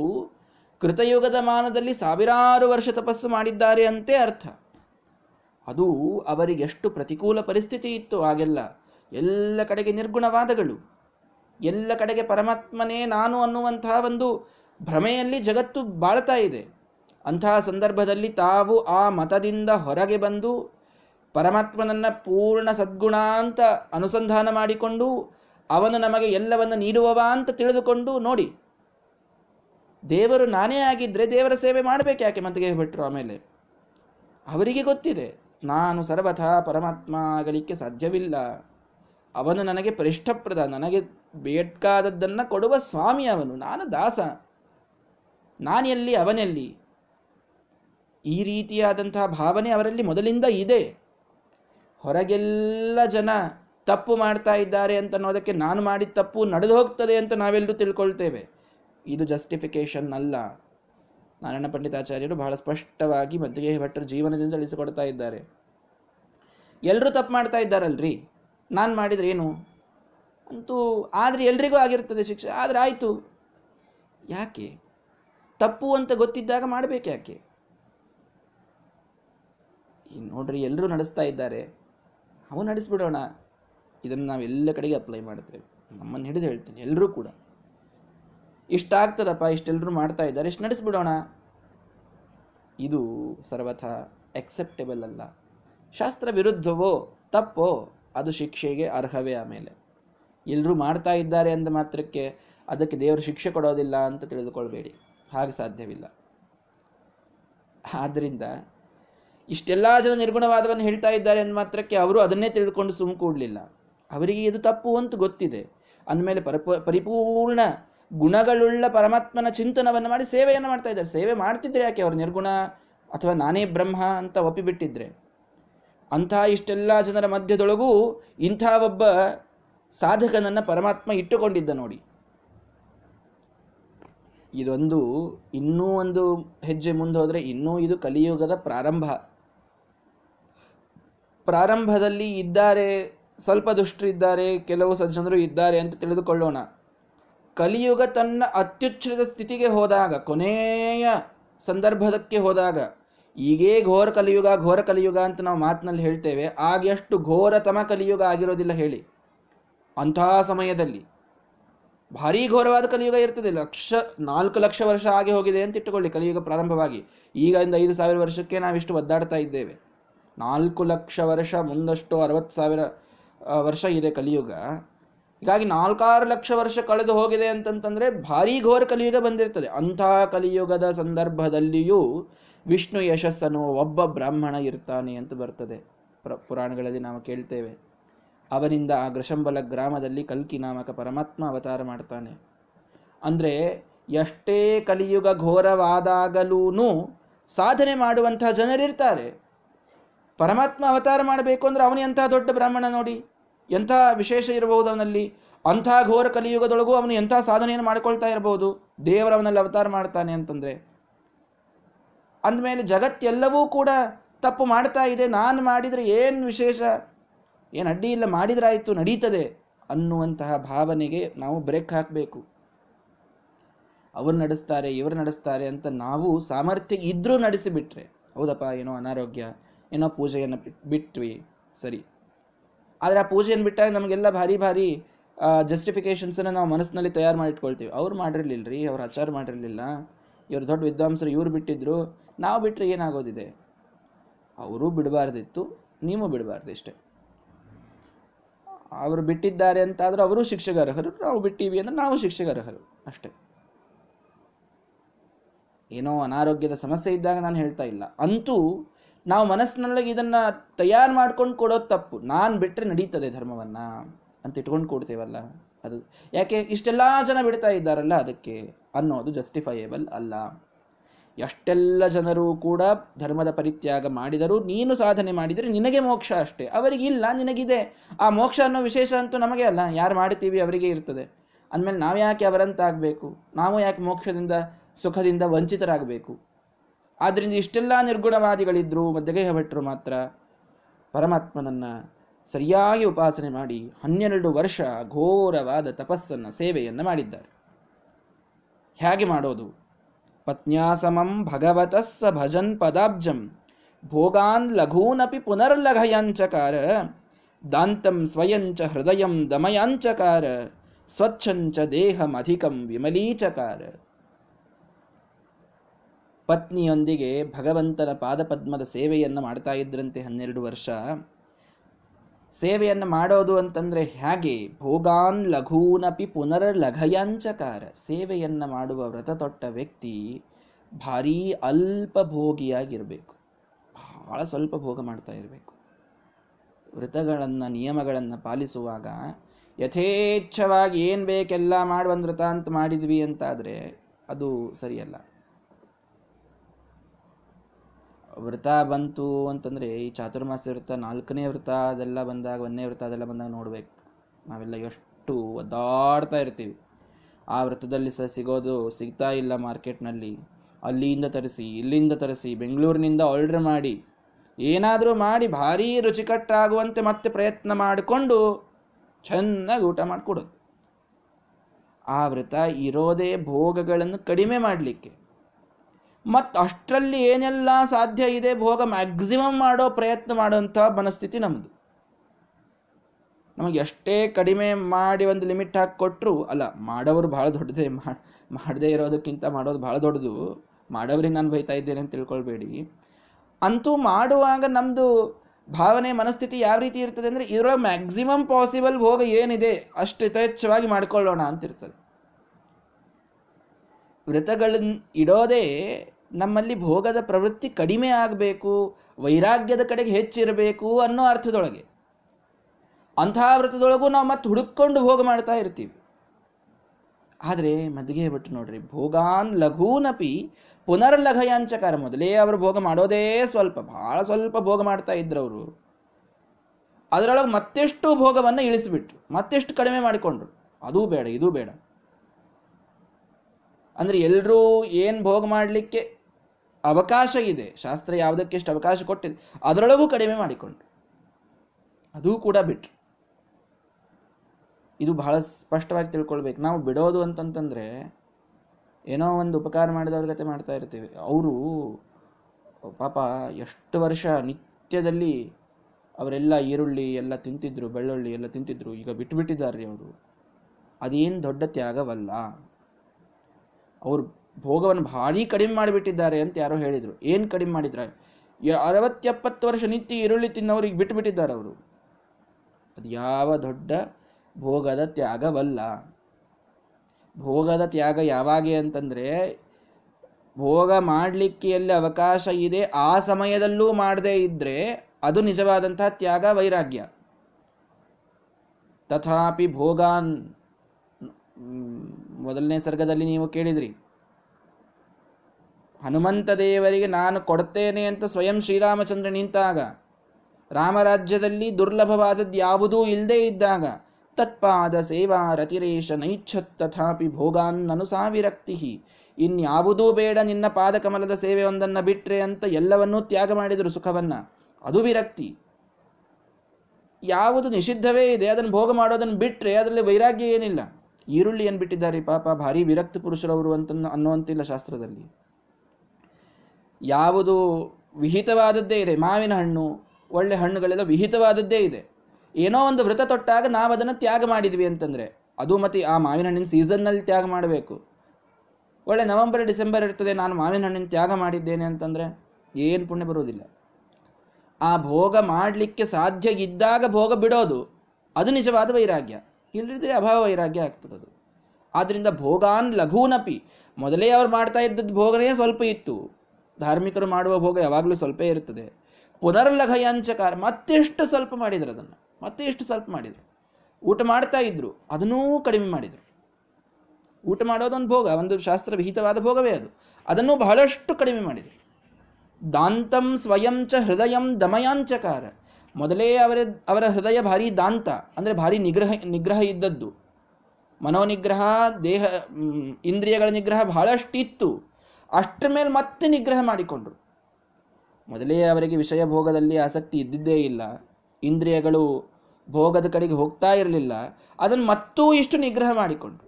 ಕೃತಯುಗದ ಮಾನದಲ್ಲಿ ಸಾವಿರಾರು ವರ್ಷ ತಪಸ್ಸು ಮಾಡಿದ್ದಾರೆ ಅಂತೆ ಅರ್ಥ. ಅದು ಅವರಿಗೆ ಎಷ್ಟು ಪ್ರತಿಕೂಲ ಪರಿಸ್ಥಿತಿ ಇತ್ತು ಆಗೆಲ್ಲ ಎಲ್ಲ ಕಡೆಗೆ ನಿರ್ಗುಣವಾದಗಳು. ಎಲ್ಲ ಕಡೆಗೆ ಪರಮಾತ್ಮನೇ ನಾನು ಅನ್ನುವಂತಹ ಒಂದು ಭ್ರಮೆಯಲ್ಲಿ ಜಗತ್ತು ಬಾಳ್ತಾ ಇದೆ. ಅಂತಹ ಸಂದರ್ಭದಲ್ಲಿ ತಾವು ಆ ಮತದಿಂದ ಹೊರಗೆ ಬಂದು ಪರಮಾತ್ಮನನ್ನ ಪೂರ್ಣ ಸದ್ಗುಣ ಅಂತ ಅನುಸಂಧಾನ ಮಾಡಿಕೊಂಡು ಅವನು ನಮಗೆ ಎಲ್ಲವನ್ನು ನೀಡುವವ ಅಂತ ತಿಳಿದುಕೊಂಡು ನೋಡಿ. ದೇವರು ನಾನೇ ಆಗಿದ್ರೆ ದೇವರ ಸೇವೆ ಮಾಡಬೇಕು ಯಾಕೆ? ಮತ್ತೆ ಬಿಟ್ಟರು ಆಮೇಲೆ. ಅವರಿಗೆ ಗೊತ್ತಿದೆ, ನಾನು ಸರ್ವಥ ಪರಮಾತ್ಮ ಆಗಲಿಕ್ಕೆ ಸಾಧ್ಯವಿಲ್ಲ. ಅವನು ನನಗೆ ಪರಿಷ್ಠಪ್ರದ, ನನಗೆ ಬೇಕಾದದ್ದನ್ನ ಕೊಡುವ ಸ್ವಾಮಿ ಅವನು, ನಾನು ದಾಸ. ನಾನೆಲ್ಲಿ, ಅವನೆಲ್ಲಿ? ಈ ರೀತಿಯಾದಂತಹ ಭಾವನೆ ಅವರಲ್ಲಿ ಮೊದಲಿಂದ ಇದೆ. ಹೊರಗೆಲ್ಲ ಜನ ತಪ್ಪು ಮಾಡ್ತಾ ಇದ್ದಾರೆ ಅಂತ ಅನ್ನೋದಕ್ಕೆ ನಾನು ಮಾಡಿದ ತಪ್ಪು ನಡೆದು ಹೋಗ್ತದೆ ಅಂತ ನಾವೆಲ್ಲರೂ ತಿಳ್ಕೊಳ್ತೇವೆ. ಇದು ಜಸ್ಟಿಫಿಕೇಶನ್ ಅಲ್ಲ. ನಾರಾಯಣ ಪಂಡಿತಾಚಾರ್ಯರು ಬಹಳ ಸ್ಪಷ್ಟವಾಗಿ ಮದ್ವೆ ಭಟ್ಟರ ಜೀವನದಿಂದ ತಿಳಿಸಿಕೊಡ್ತಾ ಇದ್ದಾರೆ. ಎಲ್ಲರೂ ತಪ್ಪು ಮಾಡ್ತಾ ಇದ್ದಾರಲ್ರಿ? ನಾನು ಮಾಡಿದ್ರೆ ಏನು? ಅಂತೂ ಆದರೆ ಎಲ್ರಿಗೂ ಆಗಿರ್ತದೆ ಶಿಕ್ಷೆ. ಆದರೆ ಆಯಿತು. ಯಾಕೆ? ತಪ್ಪು ಅಂತ ಗೊತ್ತಿದ್ದಾಗ ಮಾಡಬೇಕು ಯಾಕೆ? ನೋಡ್ರಿ ಎಲ್ಲರೂ ನಡೆಸ್ತಾ ಇದ್ದಾರೆ. ಅವು ನಡೆಸ್ಬಿಡೋಣ. ಇದನ್ನು ನಾವು ಎಲ್ಲ ಕಡೆಗೆ ಅಪ್ಲೈ ಮಾಡ್ತೇವೆ. ನಮ್ಮನ್ನು ಹಿಡಿದು ಹೇಳ್ತೇನೆ ಎಲ್ಲರೂ ಕೂಡ. ಇಷ್ಟಾಗ್ತದಪ್ಪ ಇಷ್ಟೆಲ್ಲರೂ ಮಾಡ್ತಾ ಇದ್ದಾರೆ, ಇಷ್ಟು ನಡೆಸ್ಬಿಡೋಣ. ಇದು ಸರ್ವಥ ಎಕ್ಸೆಪ್ಟೇಬಲ್ ಅಲ್ಲ. ಶಾಸ್ತ್ರ ವಿರುದ್ಧವೋ, ತಪ್ಪೋ, ಅದು ಶಿಕ್ಷೆಗೆ ಅರ್ಹವೇ ಆಮೇಲೆ. ಎಲ್ಲರೂ ಮಾಡ್ತಾ ಇದ್ದಾರೆ ಅಂದ ಮಾತ್ರಕ್ಕೆ ಅದಕ್ಕೆ ದೇವರು ಶಿಕ್ಷೆ ಕೊಡೋದಿಲ್ಲ ಅಂತ ತಿಳಿದುಕೊಳ್ಬೇಡಿ. ಹಾಗೆ ಸಾಧ್ಯವಿಲ್ಲ. ಆದ್ದರಿಂದ ಇಷ್ಟೆಲ್ಲ ಜನ ನಿರ್ಗುಣವಾದವನ್ನು ಹೇಳ್ತಾ ಇದ್ದಾರೆ ಅಂದ ಮಾತ್ರಕ್ಕೆ ಅವರು ಅದನ್ನೇ ತಿಳ್ಕೊಂಡು ಸುಮ್ ಕೂಡ್ಲಿಲ್ಲ ಅವರಿಗೆ ಇದು ತಪ್ಪು ಅಂತ ಗೊತ್ತಿದೆ. ಅಂದಮೇಲೆ ಪರಪ ಪರಿಪೂರ್ಣ ಗುಣಗಳುಳ್ಳ ಪರಮಾತ್ಮನ ಚಿಂತನವನ್ನು ಮಾಡಿ ಸೇವೆಯನ್ನು ಮಾಡ್ತಾ ಇದ್ದಾರೆ. ಸೇವೆ ಮಾಡ್ತಿದ್ರೆ ಯಾಕೆ ಅವರು ನಿರ್ಗುಣ ಅಥವಾ ನಾನೇ ಬ್ರಹ್ಮ ಅಂತ ಒಪ್ಪಿಬಿಟ್ಟಿದ್ರೆ? ಅಂತಹ ಇಷ್ಟೆಲ್ಲ ಜನರ ಮಧ್ಯದೊಳಗೂ ಇಂಥ ಒಬ್ಬ ಸಾಧಕನನ್ನು ಪರಮಾತ್ಮ ಇಟ್ಟುಕೊಂಡಿದ್ದ ನೋಡಿ. ಇದೊಂದು, ಇನ್ನೂ ಒಂದು ಹೆಜ್ಜೆ ಮುಂದೆ ಹೋದರೆ ಇನ್ನೂ ಇದು ಕಲಿಯುಗದ ಪ್ರಾರಂಭ. ಪ್ರಾರಂಭದಲ್ಲಿ ಇದ್ದಾರೆ ಸ್ವಲ್ಪ ದುಷ್ಟರಿದ್ದಾರೆ ಕೆಲವು ಸಜ್ಜನರು ಇದ್ದಾರೆ ಅಂತ ತಿಳಿದುಕೊಳ್ಳೋಣ. ಕಲಿಯುಗ ತನ್ನ ಅತ್ಯುಚ್ಛ್ರಿತ ಸ್ಥಿತಿಗೆ ಹೋದಾಗ, ಕೊನೆಯ ಸಂದರ್ಭದಕ್ಕೆ ಹೋದಾಗ ಈಗೇ ಘೋರ ಕಲಿಯುಗ ಘೋರ ಕಲಿಯುಗ ಅಂತ ನಾವು ಮಾತಿನಲ್ಲಿ ಹೇಳ್ತೇವೆ ಎಷ್ಟು ಘೋರತಮ ಕಲಿಯುಗ ಆಗಿರೋದಿಲ್ಲ ಹೇಳಿ. ಅಂತಹ ಸಮಯದಲ್ಲಿ ಭಾರಿ ಘೋರವಾದ ಕಲಿಯುಗ ಇರ್ತದೆ. ಲಕ್ಷ, ನಾಲ್ಕು ಲಕ್ಷ ವರ್ಷ ಆಗಿ ಹೋಗಿದೆ ಅಂತ ಇಟ್ಟುಕೊಳ್ಳಿ ಕಲಿಯುಗ ಪ್ರಾರಂಭವಾಗಿ. ಈಗ ಇಂದ ಐದು ಸಾವಿರ ವರ್ಷಕ್ಕೆ ನಾವಿಷ್ಟು ಒದ್ದಾಡ್ತಾ ಇದ್ದೇವೆ. ನಾಲ್ಕು ಲಕ್ಷ ವರ್ಷ ಮುಂದಷ್ಟು ಅರವತ್ತು ಸಾವಿರ ವರ್ಷ ಇದೆ ಕಲಿಯುಗ. ಹೀಗಾಗಿ ನಾಲ್ಕಾರು ಲಕ್ಷ ವರ್ಷ ಕಳೆದು ಹೋಗಿದೆ ಅಂತಂತಂದ್ರೆ ಭಾರಿ ಘೋರ ಕಲಿಯುಗ ಬಂದಿರ್ತದೆ. ಅಂಥ ಕಲಿಯುಗದ ಸಂದರ್ಭದಲ್ಲಿಯೂ ವಿಷ್ಣು ಯಶಸ್ಸನ್ನು ಒಬ್ಬ ಬ್ರಾಹ್ಮಣ ಇರ್ತಾನೆ ಅಂತ ಬರ್ತದೆ. ಪುರಾಣಗಳಲ್ಲಿ ನಾವು ಕೇಳ್ತೇವೆ. ಅವನಿಂದ ಆ ಗ್ರಶಂಬಲ ಗ್ರಾಮದಲ್ಲಿ ಕಲ್ಕಿ ನಾಮಕ ಪರಮಾತ್ಮ ಅವತಾರ ಮಾಡ್ತಾನೆ. ಅಂದ್ರೆ ಎಷ್ಟೇ ಕಲಿಯುಗ ಘೋರವಾದಾಗಲೂ ಸಾಧನೆ ಮಾಡುವಂತಹ ಜನರಿರ್ತಾರೆ. ಪರಮಾತ್ಮ ಅವತಾರ ಮಾಡಬೇಕು ಅಂದ್ರೆ ಅವನು ಎಂಥ ದೊಡ್ಡ ಬ್ರಾಹ್ಮಣ ನೋಡಿ? ಎಂಥ ವಿಶೇಷ ಇರಬಹುದು ಅವನಲ್ಲಿ? ಅಂಥ ಘೋರ ಕಲಿಯುಗದೊಳಗೂ ಅವನು ಎಂಥ ಸಾಧನೆಯನ್ನು ಮಾಡ್ಕೊಳ್ತಾ ಇರಬಹುದು? ದೇವರವನಲ್ಲಿ ಅವತಾರ ಮಾಡ್ತಾನೆ ಅಂತಂದ್ರೆ. ಅಂದಮೇಲೆ ಜಗತ್ತೆಲ್ಲವೂ ಕೂಡ ತಪ್ಪು ಮಾಡ್ತಾ ಇದೆ, ನಾನು ಮಾಡಿದ್ರೆ ಏನು ವಿಶೇಷ? ಏನು ಅಡ್ಡಿ ಇಲ್ಲ, ಮಾಡಿದ್ರಾಯ್ತು, ನಡೀತದೆ ಅನ್ನುವಂತಹ ಭಾವನೆಗೆ ನಾವು ಬ್ರೇಕ್ ಹಾಕಬೇಕು. ಅವ್ರು ನಡೆಸ್ತಾರೆ, ಇವರು ನಡೆಸ್ತಾರೆ ಅಂತ ನಾವು ಸಾಮರ್ಥ್ಯ ಇದ್ರೂ ನಡೆಸಿಬಿಟ್ರೆ, ಹೌದಪ್ಪ, ಏನೋ ಅನಾರೋಗ್ಯ ಏನೋ ಪೂಜೆಯನ್ನು ಬಿಟ್ವಿ, ಸರಿ. ಆದರೆ ಆ ಪೂಜೆಯನ್ನು ಬಿಟ್ಟಾಗ ನಮಗೆಲ್ಲ ಭಾರಿ ಭಾರಿ ಜಸ್ಟಿಫಿಕೇಶನ್ಸನ್ನು ನಾವು ಮನಸ್ಸಿನಲ್ಲಿ ತಯಾರು ಮಾಡಿಟ್ಕೊಳ್ತೀವಿ ಅವ್ರು ರೀ ಅವ್ರು ಆಚಾರ ಮಾಡಿರಲಿಲ್ಲ, ಇವ್ರು ದೊಡ್ಡ ವಿದ್ವಾಂಸರು, ಇವ್ರು ಬಿಟ್ಟಿದ್ರು, ನಾವು ಬಿಟ್ಟರೆ ಏನಾಗೋದಿದೆ? ಅವರು ಬಿಡಬಾರ್ದಿತ್ತು, ನೀವು ಬಿಡಬಾರ್ದು ಇಷ್ಟೇ. ಅವರು ಬಿಟ್ಟಿದ್ದಾರೆ ಅಂತಾದ್ರೆ ಅವರು ಶಿಕ್ಷೆಗರ್ಹರು ನಾವು ಬಿಟ್ಟಿವಿ ಅಂದ್ರೆ ನಾವು ಶಿಕ್ಷೆಗರ್ಹರು ಅಷ್ಟೇ. ಏನೋ ಅನಾರೋಗ್ಯದ ಸಮಸ್ಯೆ ಇದ್ದಾಗ ನಾನು ಹೇಳ್ತಾ ಇಲ್ಲ. ಅಂತೂ ನಾವು ಮನಸ್ಸಿನೊಳಗೆ ಇದನ್ನ ತಯಾರು ಮಾಡ್ಕೊಂಡು ಕೊಡೋದು ತಪ್ಪು. ನಾನು ಬಿಟ್ಟರೆ ನಡೀತದೆ ಧರ್ಮವನ್ನ ಅಂತ ಇಟ್ಕೊಂಡು ಕೊಡ್ತೇವಲ್ಲ ಅದು. ಯಾಕೆ ಇಷ್ಟೆಲ್ಲ ಜನ ಬಿಡ್ತಾ ಇದ್ದಾರಲ್ಲ ಅದಕ್ಕೆ ಅನ್ನೋದು ಜಸ್ಟಿಫೈಯೇಬಲ್ ಅಲ್ಲ. ಎಷ್ಟೆಲ್ಲ ಜನರು ಕೂಡ ಧರ್ಮದ ಪರಿತ್ಯಾಗ ಮಾಡಿದರೂ ನೀನು ಸಾಧನೆ ಮಾಡಿದರೆ ನಿನಗೆ ಮೋಕ್ಷ ಅಷ್ಟೇ. ಅವರಿಗಿಲ್ಲ ನಿನಗಿದೆ. ಆ ಮೋಕ್ಷ ಅನ್ನೋ ವಿಶೇಷ ಅಂತೂ ನಮಗೆ ಅಲ್ಲ. ಯಾರು ಮಾಡ್ತೀವಿ ಅವರಿಗೆ ಇರ್ತದೆ. ಅಂದಮೇಲೆ ನಾವು ಯಾಕೆ ಅವರಂತಾಗಬೇಕು? ನಾವು ಯಾಕೆ ಮೋಕ್ಷದಿಂದ, ಸುಖದಿಂದ ವಂಚಿತರಾಗಬೇಕು? ಆದ್ರಿಂದ ಇಷ್ಟೆಲ್ಲ ನಿರ್ಗುಣವಾದಿಗಳಿದ್ರು ಮಧ್ಯಗೇಹ ಭಟ್ರು ಮಾತ್ರ. ಪರಮಾತ್ಮನನ್ನ ಸರಿಯಾಗಿ ಉಪಾಸನೆ ಮಾಡಿ ಹನ್ನೆರಡು ವರ್ಷ ಘೋರವಾದ ತಪಸ್ಸನ್ನ, ಸೇವೆಯನ್ನು ಮಾಡಿದ್ದಾರೆ. ಹೇಗೆ ಮಾಡೋದು? ಪತ್ನ್ಯಾಸಮಂ ಭಗವತಸ್ಸ ಭಜನ್ ಪದಾಬ್ಜಂ ಭೋಗಾನ್ ಲಘೂನಪಿ ಪುನರ್ಲಘಯಾಂಚಕಾರ ದಾಂತಂ ಸ್ವಯಂಚ ಹೃದಯಂ ದಮಯಾಂಚಕಾರ ಸ್ವಚ್ಛಂಚ ದೇಹಮಧಿಕಂ ವಿಮಲೀಚಕಾರ ಪತ್ನಿಯೊಂದಿಗೆ ಭಗವಂತನ ಪಾದಪದ್ಮದ ಸೇವೆಯನ್ನು ಮಾಡ್ತಾ ಇದ್ರಂತೆ ಹನ್ನೆರಡು ವರ್ಷ. ಸೇವೆಯನ್ನು ಮಾಡೋದು ಅಂತಂದ್ರೆ ಹೇಗೆ? ಭೋಗಾನ್ ಲಘೂನಪಿ ಪುನರ್ಲಘಯಾಂಚಕಾರ. ಸೇವೆಯನ್ನ ಮಾಡುವ ವ್ರತ ತೊಟ್ಟ ವ್ಯಕ್ತಿ ಭಾರೀ ಅಲ್ಪ ಭೋಗಿಯಾಗಿರ್ಬೇಕು ಬಹಳ ಸ್ವಲ್ಪ ಭೋಗ ಮಾಡ್ತಾ ಇರಬೇಕು. ವ್ರತಗಳನ್ನ, ನಿಯಮಗಳನ್ನ ಪಾಲಿಸುವಾಗ ಯಥೇಚ್ಛವಾಗಿ ಏನ್ ಬೇಕೆಲ್ಲ ಮಾಡುವ ವ್ರತ ಅಂತ ಮಾಡಿದ್ವಿ ಅಂತಾದ್ರೆ ಅದು ಸರಿಯಲ್ಲ. ವ್ರತ ಬಂತು ಅಂತಂದರೆ ಈ ಚಾತುರ್ಮಾಸ ವ್ರತ ನಾಲ್ಕನೇ ವ್ರತ ಅದೆಲ್ಲ ಬಂದಾಗ, ಒಂದನೇ ವ್ರತ ಅದೆಲ್ಲ ಬಂದಾಗ ನೋಡ್ಬೇಕು. ನಾವೆಲ್ಲ ಎಷ್ಟು ಒದ್ದಾಡ್ತಾ ಇರ್ತೀವಿ. ಆ ವ್ರತದಲ್ಲಿ ಸಹ ಸಿಗೋದು ಸಿಗ್ತಾ ಇಲ್ಲ ಮಾರ್ಕೆಟ್ನಲ್ಲಿ. ಅಲ್ಲಿಂದ ತರಿಸಿ, ಇಲ್ಲಿಂದ ತರಿಸಿ, ಬೆಂಗಳೂರಿನಿಂದ ಆರ್ಡ್ರ್ ಮಾಡಿ, ಏನಾದರೂ ಮಾಡಿ, ಭಾರೀ ರುಚಿಕಟ್ಟಾಗುವಂತೆ ಮತ್ತೆ ಪ್ರಯತ್ನ ಮಾಡಿಕೊಂಡು ಚೆನ್ನಾಗಿ ಊಟ ಮಾಡಿಕೊಡೋದು. ಆ ವ್ರತ ಇರೋದೇ ಭೋಗಗಳನ್ನು ಕಡಿಮೆ ಮಾಡಲಿಕ್ಕೆ. ಮತ್ತು ಅಷ್ಟರಲ್ಲಿ ಏನೆಲ್ಲ ಸಾಧ್ಯ ಇದೆ ಭೋಗ ಮ್ಯಾಕ್ಸಿಮಮ್ ಮಾಡೋ ಪ್ರಯತ್ನ ಮಾಡುವಂಥ ಮನಸ್ಥಿತಿ ನಮ್ಮದು ನಮಗೆ ಎಷ್ಟೇ ಕಡಿಮೆ ಮಾಡಿ ಒಂದು ಲಿಮಿಟ್ ಹಾಕಿ ಕೊಟ್ಟರು ಅಲ್ಲ ಮಾಡೋರು ಬಹಳ ದೊಡ್ಡದೇ ಮಾಡದೇ ಇರೋದಕ್ಕಿಂತ ಮಾಡೋದು ಬಹಳ ದೊಡ್ಡದು. ಮಾಡೋರಿಗೆ ನಾನು ಬೈತಾ ಇದ್ದೇನೆ ಅಂತ ತಿಳ್ಕೊಳ್ಬೇಡಿ. ಅಂತೂ ಮಾಡುವಾಗ ನಮ್ಮದು ಭಾವನೆ, ಮನಸ್ಥಿತಿ ಯಾವ ರೀತಿ ಇರ್ತದೆ ಅಂದರೆ ಇರೋ ಮ್ಯಾಕ್ಸಿಮಮ್ ಪಾಸಿಬಲ್ ಭೋಗ ಏನಿದೆ ಅಷ್ಟು ಯಥೇಚ್ಛವಾಗಿ ಮಾಡ್ಕೊಳ್ಳೋಣ ಅಂತ ಇರ್ತದೆ. ವ್ರತಗಳನ್ನ ಇಡೋದೇ ನಮ್ಮಲ್ಲಿ ಭೋಗದ ಪ್ರವೃತ್ತಿ ಕಡಿಮೆ ಆಗಬೇಕು, ವೈರಾಗ್ಯದ ಕಡೆಗೆ ಹೆಚ್ಚಿರಬೇಕು ಅನ್ನೋ ಅರ್ಥದೊಳಗೆ. ಅಂಥ ವ್ರತದೊಳಗೂ ನಾವು ಮತ್ತೆ ಹುಡುಕೊಂಡು ಭೋಗ ಮಾಡ್ತಾ ಇರ್ತೀವಿ. ಆದರೆ ಮದ್ಗೆ ಬಿಟ್ಟು ನೋಡ್ರಿ, ಭೋಗಾನ್ ಲಘೂನಪಿ ಪುನರ್ಲಘಯಾಂಚಕಾರ. ಮೊದಲೇ ಅವರು ಭೋಗ ಮಾಡೋದೇ ಸ್ವಲ್ಪ ಬಹಳ ಸ್ವಲ್ಪ ಭೋಗ ಮಾಡ್ತಾ ಇದ್ರವರು ಅದರೊಳಗೆ ಮತ್ತೆಷ್ಟು ಭೋಗವನ್ನು ಇಳಿಸಿಬಿಟ್ರು, ಮತ್ತೆಷ್ಟು ಕಡಿಮೆ ಮಾಡಿಕೊಂಡ್ರು. ಅದೂ ಬೇಡ, ಇದೂ ಬೇಡ. ಅಂದ್ರೆ ಎಲ್ಲರೂ ಏನು ಭೋಗ ಮಾಡಲಿಕ್ಕೆ ಅವಕಾಶ ಇದೆ. ಶಾಸ್ತ್ರ ಯಾವುದಕ್ಕೆಷ್ಟು ಅವಕಾಶ ಕೊಟ್ಟಿದೆ? ಅದರೊಳಗೂ ಕಡಿಮೆ ಮಾಡಿಕೊಂಡು. ಅದೂ ಕೂಡ ಬಿಟ್ರು. ಇದು ಬಹಳ ಸ್ಪಷ್ಟವಾಗಿ ತಿಳ್ಕೊಳ್ಬೇಕು. ನಾವು ಬಿಡೋದು ಅಂತಂತಂದ್ರೆ ಏನೋ ಒಂದು ಉಪಕಾರ ಮಾಡಿದವ್ರ ಕತೆ ಮಾಡ್ತಾ ಇರ್ತೀವಿ. ಅವರು, ಪಾಪ, ಎಷ್ಟು ವರ್ಷ ನಿತ್ಯದಲ್ಲಿ ಅವರೆಲ್ಲ ಈರುಳ್ಳಿ ಎಲ್ಲ ತಿಂತಿದ್ರು, ಬೆಳ್ಳುಳ್ಳಿ ಎಲ್ಲ ತಿಂತಿದ್ರು, ಈಗ ಬಿಟ್ಟು ಬಿಟ್ಟಿದ್ದಾರೆ ಅವರು ಅದೇನು ದೊಡ್ಡ ತ್ಯಾಗವಲ್ಲ. ಅವರು ಭೋಗವನ್ನು ಭಾರಿ ಕಡಿಮೆ ಮಾಡಿಬಿಟ್ಟಿದ್ದಾರೆ ಅಂತ ಯಾರೋ ಹೇಳಿದರು. ಏನು ಕಡಿಮೆ ಮಾಡಿದ್ರೆ? ಅರವತ್ತೆಪ್ಪತ್ತು ವರ್ಷ ನಿತ್ಯ ಈರುಳ್ಳಿ ತಿನ್ನೋರಿಗೆ ಬಿಟ್ಟುಬಿಟ್ಟಿದ್ದಾರೆ ಅವರು. ಅದು ಯಾವ ದೊಡ್ಡ ಭೋಗದ ತ್ಯಾಗವಲ್ಲ. ಭೋಗದ ತ್ಯಾಗ ಯಾವಾಗೆ ಅಂತಂದರೆ, ಭೋಗ ಮಾಡಲಿಕ್ಕೆ ಎಲ್ಲಿ ಅವಕಾಶ ಇದೆ, ಆ ಸಮಯದಲ್ಲೂ ಮಾಡದೇ ಇದ್ದರೆ ಅದು ನಿಜವಾದಂತಹ ತ್ಯಾಗ ವೈರಾಗ್ಯ. ತಥಾಪಿ ಭೋಗಾನ್ ಮೊದಲನೇ ಸರ್ಗದಲ್ಲಿ ನೀವು ಕೇಳಿದ್ರಿ. ಹನುಮಂತ ದೇವರಿಗೆ ನಾನು ಕೊಡ್ತೇನೆ ಅಂತ ಸ್ವಯಂ ಶ್ರೀರಾಮಚಂದ್ರ ನಿಂತಾಗ, ರಾಮರಾಜ್ಯದಲ್ಲಿ ದುರ್ಲಭವಾದದ್ದು ಯಾವುದೂ ಇಲ್ಲದೇ ಇದ್ದಾಗ, ತತ್ಪಾದ ಸೇವಾ ರತಿರೇಶ ನೈಚ್ಛತ್ ತಥಾಪಿ ಭೋಗಾನ್ ಸಾವಿರಕ್ತಿ ಇನ್ಯಾವುದೂ ಬೇಡ ನಿನ್ನ ಪಾದಕಮಲದ ಸೇವೆ ಒಂದನ್ನ ಬಿಟ್ರೆ ಅಂತ ಎಲ್ಲವನ್ನೂ ತ್ಯಾಗ ಮಾಡಿದರು ಸುಖವನ್ನ. ಅದು ವಿರಕ್ತಿ. ಯಾವುದು ನಿಷಿದ್ಧವೇ ಇದೆ, ಅದನ್ನು ಭೋಗ ಮಾಡೋದನ್ನು ಬಿಟ್ಟರೆ ಅದರಲ್ಲಿ ವೈರಾಗ್ಯ ಏನಿಲ್ಲ. ಈರುಳ್ಳಿ ಏನ್ ಬಿಟ್ಟಿದ್ದಾರೆ ಪಾಪ, ಭಾರಿ ವಿರಕ್ತ ಪುರುಷರವರು ಅಂತ ಅನ್ನುವಂತಿಲ್ಲ ಶಾಸ್ತ್ರದಲ್ಲಿ. ಯಾವುದು ವಿಹಿತವಾದದ್ದೇ ಇದೆ. ಮಾವಿನ ಹಣ್ಣು, ಒಳ್ಳೆ ಹಣ್ಣುಗಳೆಲ್ಲ ವಿಹಿತವಾದದ್ದೇ ಇದೆ. ಏನೋ ಒಂದು ವ್ರತ ತೊಟ್ಟಾಗ ನಾವು ಅದನ್ನು ತ್ಯಾಗ ಮಾಡಿದ್ವಿ ಅಂತಂದ್ರೆ, ಅದು ಮತ್ತೆ ಆ ಮಾವಿನ ಹಣ್ಣಿನ ಸೀಸನ್ನಲ್ಲಿ ತ್ಯಾಗ ಮಾಡಬೇಕು. ಒಳ್ಳೆ ನವೆಂಬರ್, ಡಿಸೆಂಬರ್ ಇರ್ತದೆ, ನಾನು ಮಾವಿನ ಹಣ್ಣಿನ ತ್ಯಾಗ ಮಾಡಿದ್ದೇನೆ ಅಂತಂದ್ರೆ ಏನು ಪುಣ್ಯ ಬರುವುದಿಲ್ಲ. ಆ ಭೋಗ ಮಾಡಲಿಕ್ಕೆ ಸಾಧ್ಯ ಇದ್ದಾಗ ಭೋಗ ಬಿಡೋದು, ಅದು ನಿಜವಾದ ವೈರಾಗ್ಯ. ಇಲ್ಲದಿದ್ರೆ ಅಭಾವ ವೈರಾಗ್ಯ ಆಗ್ತದದು ಆದ್ದರಿಂದ ಭೋಗಾನ್ ಲಘೂನಪಿ. ಮೊದಲೇ ಅವ್ರು ಮಾಡ್ತಾ ಇದ್ದದ್ದು ಭೋಗನೇ ಸ್ವಲ್ಪ ಇತ್ತು. ಧಾರ್ಮಿಕರು ಮಾಡುವ ಭೋಗ ಯಾವಾಗಲೂ ಸ್ವಲ್ಪ ಇರುತ್ತದೆ. ಪುನರ್ಲಘಯಾಂಚಕಾರ ಮತ್ತೆಷ್ಟು ಸ್ವಲ್ಪ ಮಾಡಿದ್ರು ಅದನ್ನು ಮತ್ತೆ ಎಷ್ಟು ಸ್ವಲ್ಪ ಮಾಡಿದರು. ಊಟ ಮಾಡ್ತಾ ಇದ್ರು, ಅದನ್ನೂ ಕಡಿಮೆ ಮಾಡಿದ್ರು. ಊಟ ಮಾಡೋದೊಂದು ಭೋಗ, ಒಂದು ಶಾಸ್ತ್ರ ವಿಹಿತವಾದ ಭೋಗವೇ ಅದು. ಅದನ್ನು ಬಹಳಷ್ಟು ಕಡಿಮೆ ಮಾಡಿದರು. ದಾಂತಂ ಸ್ವಯಂ ಚ ಹೃದಯಂ ದಮಯಾಂಚಕಾರ ಮೊದಲೇ ಅವರ ಅವರ ಹೃದಯ ಭಾರಿ ದಾಂತ, ಅಂದ್ರೆ ಭಾರಿ ನಿಗ್ರಹ ನಿಗ್ರಹ ಇದ್ದದ್ದು. ಮನೋನಿಗ್ರಹ, ದೇಹ ಇಂದ್ರಿಯಗಳ ನಿಗ್ರಹ ಬಹಳಷ್ಟಿತ್ತು. ಅಷ್ಟರ ಮೇಲೆ ಮತ್ತೆ ನಿಗ್ರಹ ಮಾಡಿಕೊಂಡ್ರು. ಮೊದಲೇ ಅವರಿಗೆ ವಿಷಯ ಭೋಗದಲ್ಲಿ ಆಸಕ್ತಿ ಇದ್ದಿದ್ದೇ ಇಲ್ಲ. ಇಂದ್ರಿಯಗಳು ಭೋಗದ ಕಡೆಗೆ ಹೋಗ್ತಾ ಇರಲಿಲ್ಲ. ಅದನ್ನು ಮತ್ತೂ ಇಷ್ಟು ನಿಗ್ರಹ ಮಾಡಿಕೊಂಡ್ರು.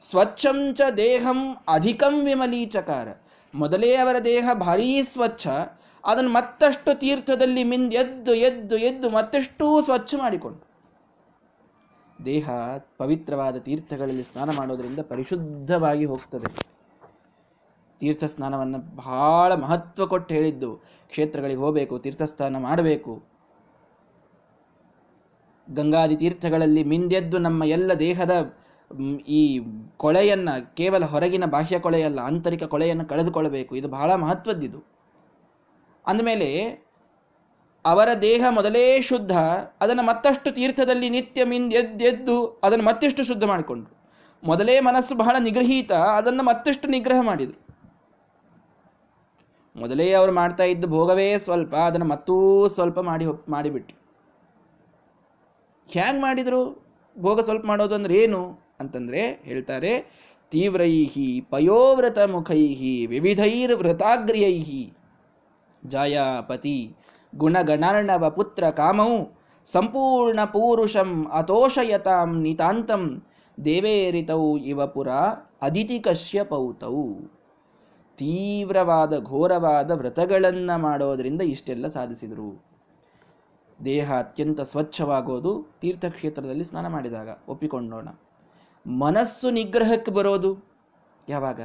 ಸ್ವಚ್ಛಂಚ ದೇಹಂ ಅಧಿಕಂ ವಿಮಲೀಚಕಾರ. ಮೊದಲೇ ಅವರ ದೇಹ ಭಾರೀ ಸ್ವಚ್ಛ. ಅದನ್ನು ಮತ್ತಷ್ಟು ತೀರ್ಥದಲ್ಲಿ ಮಿಂದ್ ಎದ್ದು ಎದ್ದು ಎದ್ದು ಮತ್ತಷ್ಟು ಸ್ವಚ್ಛ ಮಾಡಿಕೊಂಡು ದೇಹ ಪವಿತ್ರವಾದ ತೀರ್ಥಗಳಲ್ಲಿ ಸ್ನಾನ ಮಾಡೋದರಿಂದ ಪರಿಶುದ್ಧವಾಗಿ ಹೋಗ್ತದೆ. ತೀರ್ಥ ಸ್ನಾನವನ್ನು ಬಹಳ ಮಹತ್ವ ಕೊಟ್ಟು ಹೇಳಿದ್ದು. ಕ್ಷೇತ್ರಗಳಿಗೆ ಹೋಗಬೇಕು ತೀರ್ಥಸ್ನಾನ ಮಾಡಬೇಕು. ಗಂಗಾದಿ ತೀರ್ಥಗಳಲ್ಲಿ ಮಿಂದೆದ್ದು ನಮ್ಮ ಎಲ್ಲ ದೇಹದ ಈ ಕೊಳೆಯನ್ನು, ಕೇವಲ ಹೊರಗಿನ ಬಾಹ್ಯ ಕೊಳೆಯಲ್ಲ, ಆಂತರಿಕ ಕೊಳೆಯನ್ನು ಕಳೆದುಕೊಳ್ಳಬೇಕು. ಇದು ಬಹಳ ಮಹತ್ವದ್ದಿದು. ಅಂದಮೇಲೆ, ಅವರ ದೇಹ ಮೊದಲೇ ಶುದ್ಧ, ಅದನ್ನು ಮತ್ತಷ್ಟು ತೀರ್ಥದಲ್ಲಿ ನಿತ್ಯ ಮಿಂದೆದ್ದೆದ್ದು ಅದನ್ನು ಮತ್ತಷ್ಟು ಶುದ್ಧ ಮಾಡಿಕೊಂಡ್ರು. ಮೊದಲೇ ಮನಸ್ಸು ಬಹಳ ನಿಗ್ರಹೀತ ಅದನ್ನು ಮತ್ತಷ್ಟು ನಿಗ್ರಹ ಮಾಡಿದರು. ಮೊದಲೇ ಅವರು ಮಾಡ್ತಾ ಇದ್ದ ಭೋಗವೇ ಸ್ವಲ್ಪ, ಅದನ್ನು ಮತ್ತೂ ಸ್ವಲ್ಪ ಮಾಡಿ ಮಾಡಿಬಿಟ್ರು. ಹ್ಯಾಂಗ್ ಮಾಡಿದ್ರು? ಭೋಗ ಸ್ವಲ್ಪ ಮಾಡೋದು ಅಂದ್ರೆ ಏನು ಅಂತಂದ್ರೆ ಹೇಳ್ತಾರೆ, ತೀವ್ರೈಹಿ ಪಯೋವ್ರತ ಮುಖೈಹಿ ವಿವಿಧೈರ್ ವ್ರತಾಗ್ರಿಯೈಹಿ ಜಾಯಾಪತಿ ಗುಣಗಣಾರ್ಣವ ಪುತ್ರ ಕಾಮೌ ಸಂಪೂರ್ಣ ಪೂರುಷಂ ಅತೋಷಯತಾಂ ನಿತಾಂತಂ ದೇವೇರಿತೌ ಇವ ಪುರ ಅದಿತಿ ಕಶ್ಯಪೌತೌ. ತೀವ್ರವಾದ, ಘೋರವಾದ ವ್ರತಗಳನ್ನು ಮಾಡೋದರಿಂದ ಇಷ್ಟೆಲ್ಲ ಸಾಧಿಸಿದರು. ದೇಹ ಅತ್ಯಂತ ಸ್ವಚ್ಛವಾಗೋದು ತೀರ್ಥಕ್ಷೇತ್ರದಲ್ಲಿ ಸ್ನಾನ ಮಾಡಿದಾಗ. ಒಪ್ಪಿಕೊಂಡೋಣ. ಮನಸ್ಸು ನಿಗ್ರಹಕ್ಕೆ ಬರೋದು ಯಾವಾಗ?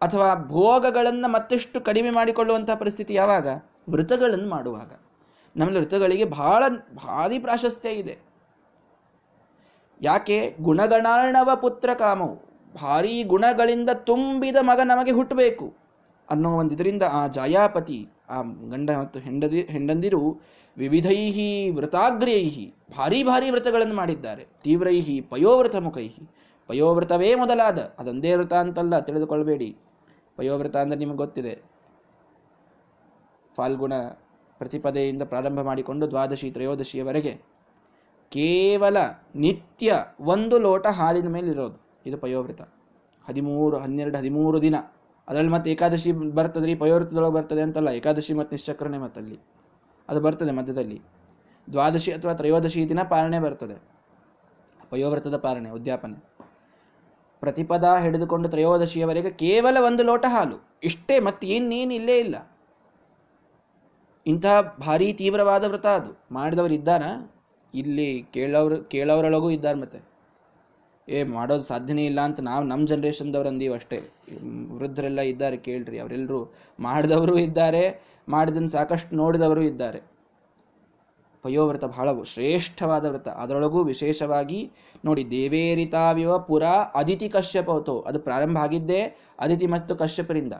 ಅಥವಾ ಭೋಗಗಳನ್ನು ಮತ್ತಷ್ಟು ಕಡಿಮೆ ಮಾಡಿಕೊಳ್ಳುವಂಥ ಪರಿಸ್ಥಿತಿ ಯಾವಾಗ? ವೃತಗಳನ್ನು ಮಾಡುವಾಗ. ನಮ್ಮಲ್ಲಿ ವೃತಗಳಿಗೆ ಬಹಳ ಭಾರಿ ಪ್ರಾಶಸ್ತ್ಯ ಇದೆ. ಯಾಕೆ? ಗುಣಗಣಾರ್ಣವ ಪುತ್ರ ಕಾಮವು. ಭಾರೀ ಗುಣಗಳಿಂದ ತುಂಬಿದ ಮಗ ನಮಗೆ ಹುಟ್ಟಬೇಕು. ಅನ್ನೋ ಒಂದು ಇದರಿಂದ ಆ ಜಾಯಾಪತಿ, ಆ ಗಂಡ ಮತ್ತು ಹೆಂಡದಿ, ಹೆಂಡಂದಿರು ವಿವಿಧೈಹಿ ವ್ರತಾಗ್ರೈಹಿ ಭಾರಿ ಭಾರಿ ವ್ರತಗಳನ್ನು ಮಾಡಿದ್ದಾರೆ. ತೀವ್ರೈಹಿ ಪಯೋವ್ರತ ಮುಖೈಹಿ ಪಯೋವ್ರತವೇ ಮೊದಲಾದ, ಅದೊಂದೇ ವ್ರತ ಅಂತಲ್ಲ, ತಿಳಿದುಕೊಳ್ಬೇಡಿ. ಪಯೋವ್ರತ ಅಂದರೆ ನಿಮಗೆ ಗೊತ್ತಿದೆ. ಫಾಲ್ಗುಣ ಪ್ರತಿಪದೆಯಿಂದ ಪ್ರಾರಂಭ ಮಾಡಿಕೊಂಡು ದ್ವಾದಶಿ, ತ್ರಯೋದಶಿಯವರೆಗೆ ಕೇವಲ ನಿತ್ಯ ಒಂದು ಲೋಟ ಹಾಲಿನ ಮೇಲೆ ಇರೋದು ಇದು ಪಯೋವ್ರತ ಹದಿಮೂರು, ಹನ್ನೆರಡು, ಹದಿಮೂರು ದಿನ. ಅದರಲ್ಲಿ ಮತ್ತೆ ಏಕಾದಶಿ ಬರ್ತದ್ರಿ ಪಯೋವ್ರತದೊಳಗೆ ಬರ್ತದೆ ಅಂತಲ್ಲ, ಏಕಾದಶಿ ಮತ್ತು ನಿಶ್ಚಕ್ರನೇ ಮತ್ತಲ್ಲಿ. ಅದು ಬರ್ತದೆ ಮಧ್ಯದಲ್ಲಿ. ದ್ವಾದಶಿ ಅಥವಾ ತ್ರಯೋದಶಿ ದಿನ ಪಾಲನೆ ಬರ್ತದೆ. ಪಯೋವ್ರತದ ಪಾಲನೆ, ಉದ್ಯಾಪನೆ. ಪ್ರತಿಪದ ಹಿಡಿದುಕೊಂಡು ತ್ರಯೋದಶಿಯವರೆಗೆ ಕೇವಲ ಒಂದು ಲೋಟ ಹಾಲು. ಇಷ್ಟೇ ಮತ್ತೇನೇನು ಇಲ್ಲೇ ಇಲ್ಲ. ಇಂತಹ ಭಾರಿ ತೀವ್ರವಾದ ವ್ರತ ಅದು. ಮಾಡಿದವರು ಇದ್ದಾರ ಇಲ್ಲಿ ಕೇಳೋರು ಕೇಳೋರೊಳಗೂ ಇದ್ದಾರೆ ಮತ್ತೆ. ಏ, ಮಾಡೋದು ಸಾಧ್ಯನೇ ಇಲ್ಲ ಅಂತ ನಾವು ನಮ್ಮ ಜನ್ರೇಷನ್ದವ್ರು ಅಂದೀವಿ ಅಷ್ಟೇ. ವೃದ್ಧರೆಲ್ಲ ಇದ್ದಾರೆ ಕೇಳ್ರಿ ಅವರೆಲ್ಲರೂ ಮಾಡಿದವರು ಇದ್ದಾರೆ ಮಾಡಿದನ್ನು ಸಾಕಷ್ಟು ನೋಡಿದವರು ಇದ್ದಾರೆ. ಪಯೋವ್ರತ ಬಹಳ ಶ್ರೇಷ್ಠವಾದ ವ್ರತ. ಅದರೊಳಗೂ ವಿಶೇಷವಾಗಿ ನೋಡಿ, ದೇವೇರಿತಾವಿವ ಪುರ ಅದಿತಿ ಕಶ್ಯಪವತೋ ಅದು ಪ್ರಾರಂಭ ಆಗಿದ್ದೇ ಅದಿತಿ ಮತ್ತು ಕಶ್ಯಪರಿಂದ.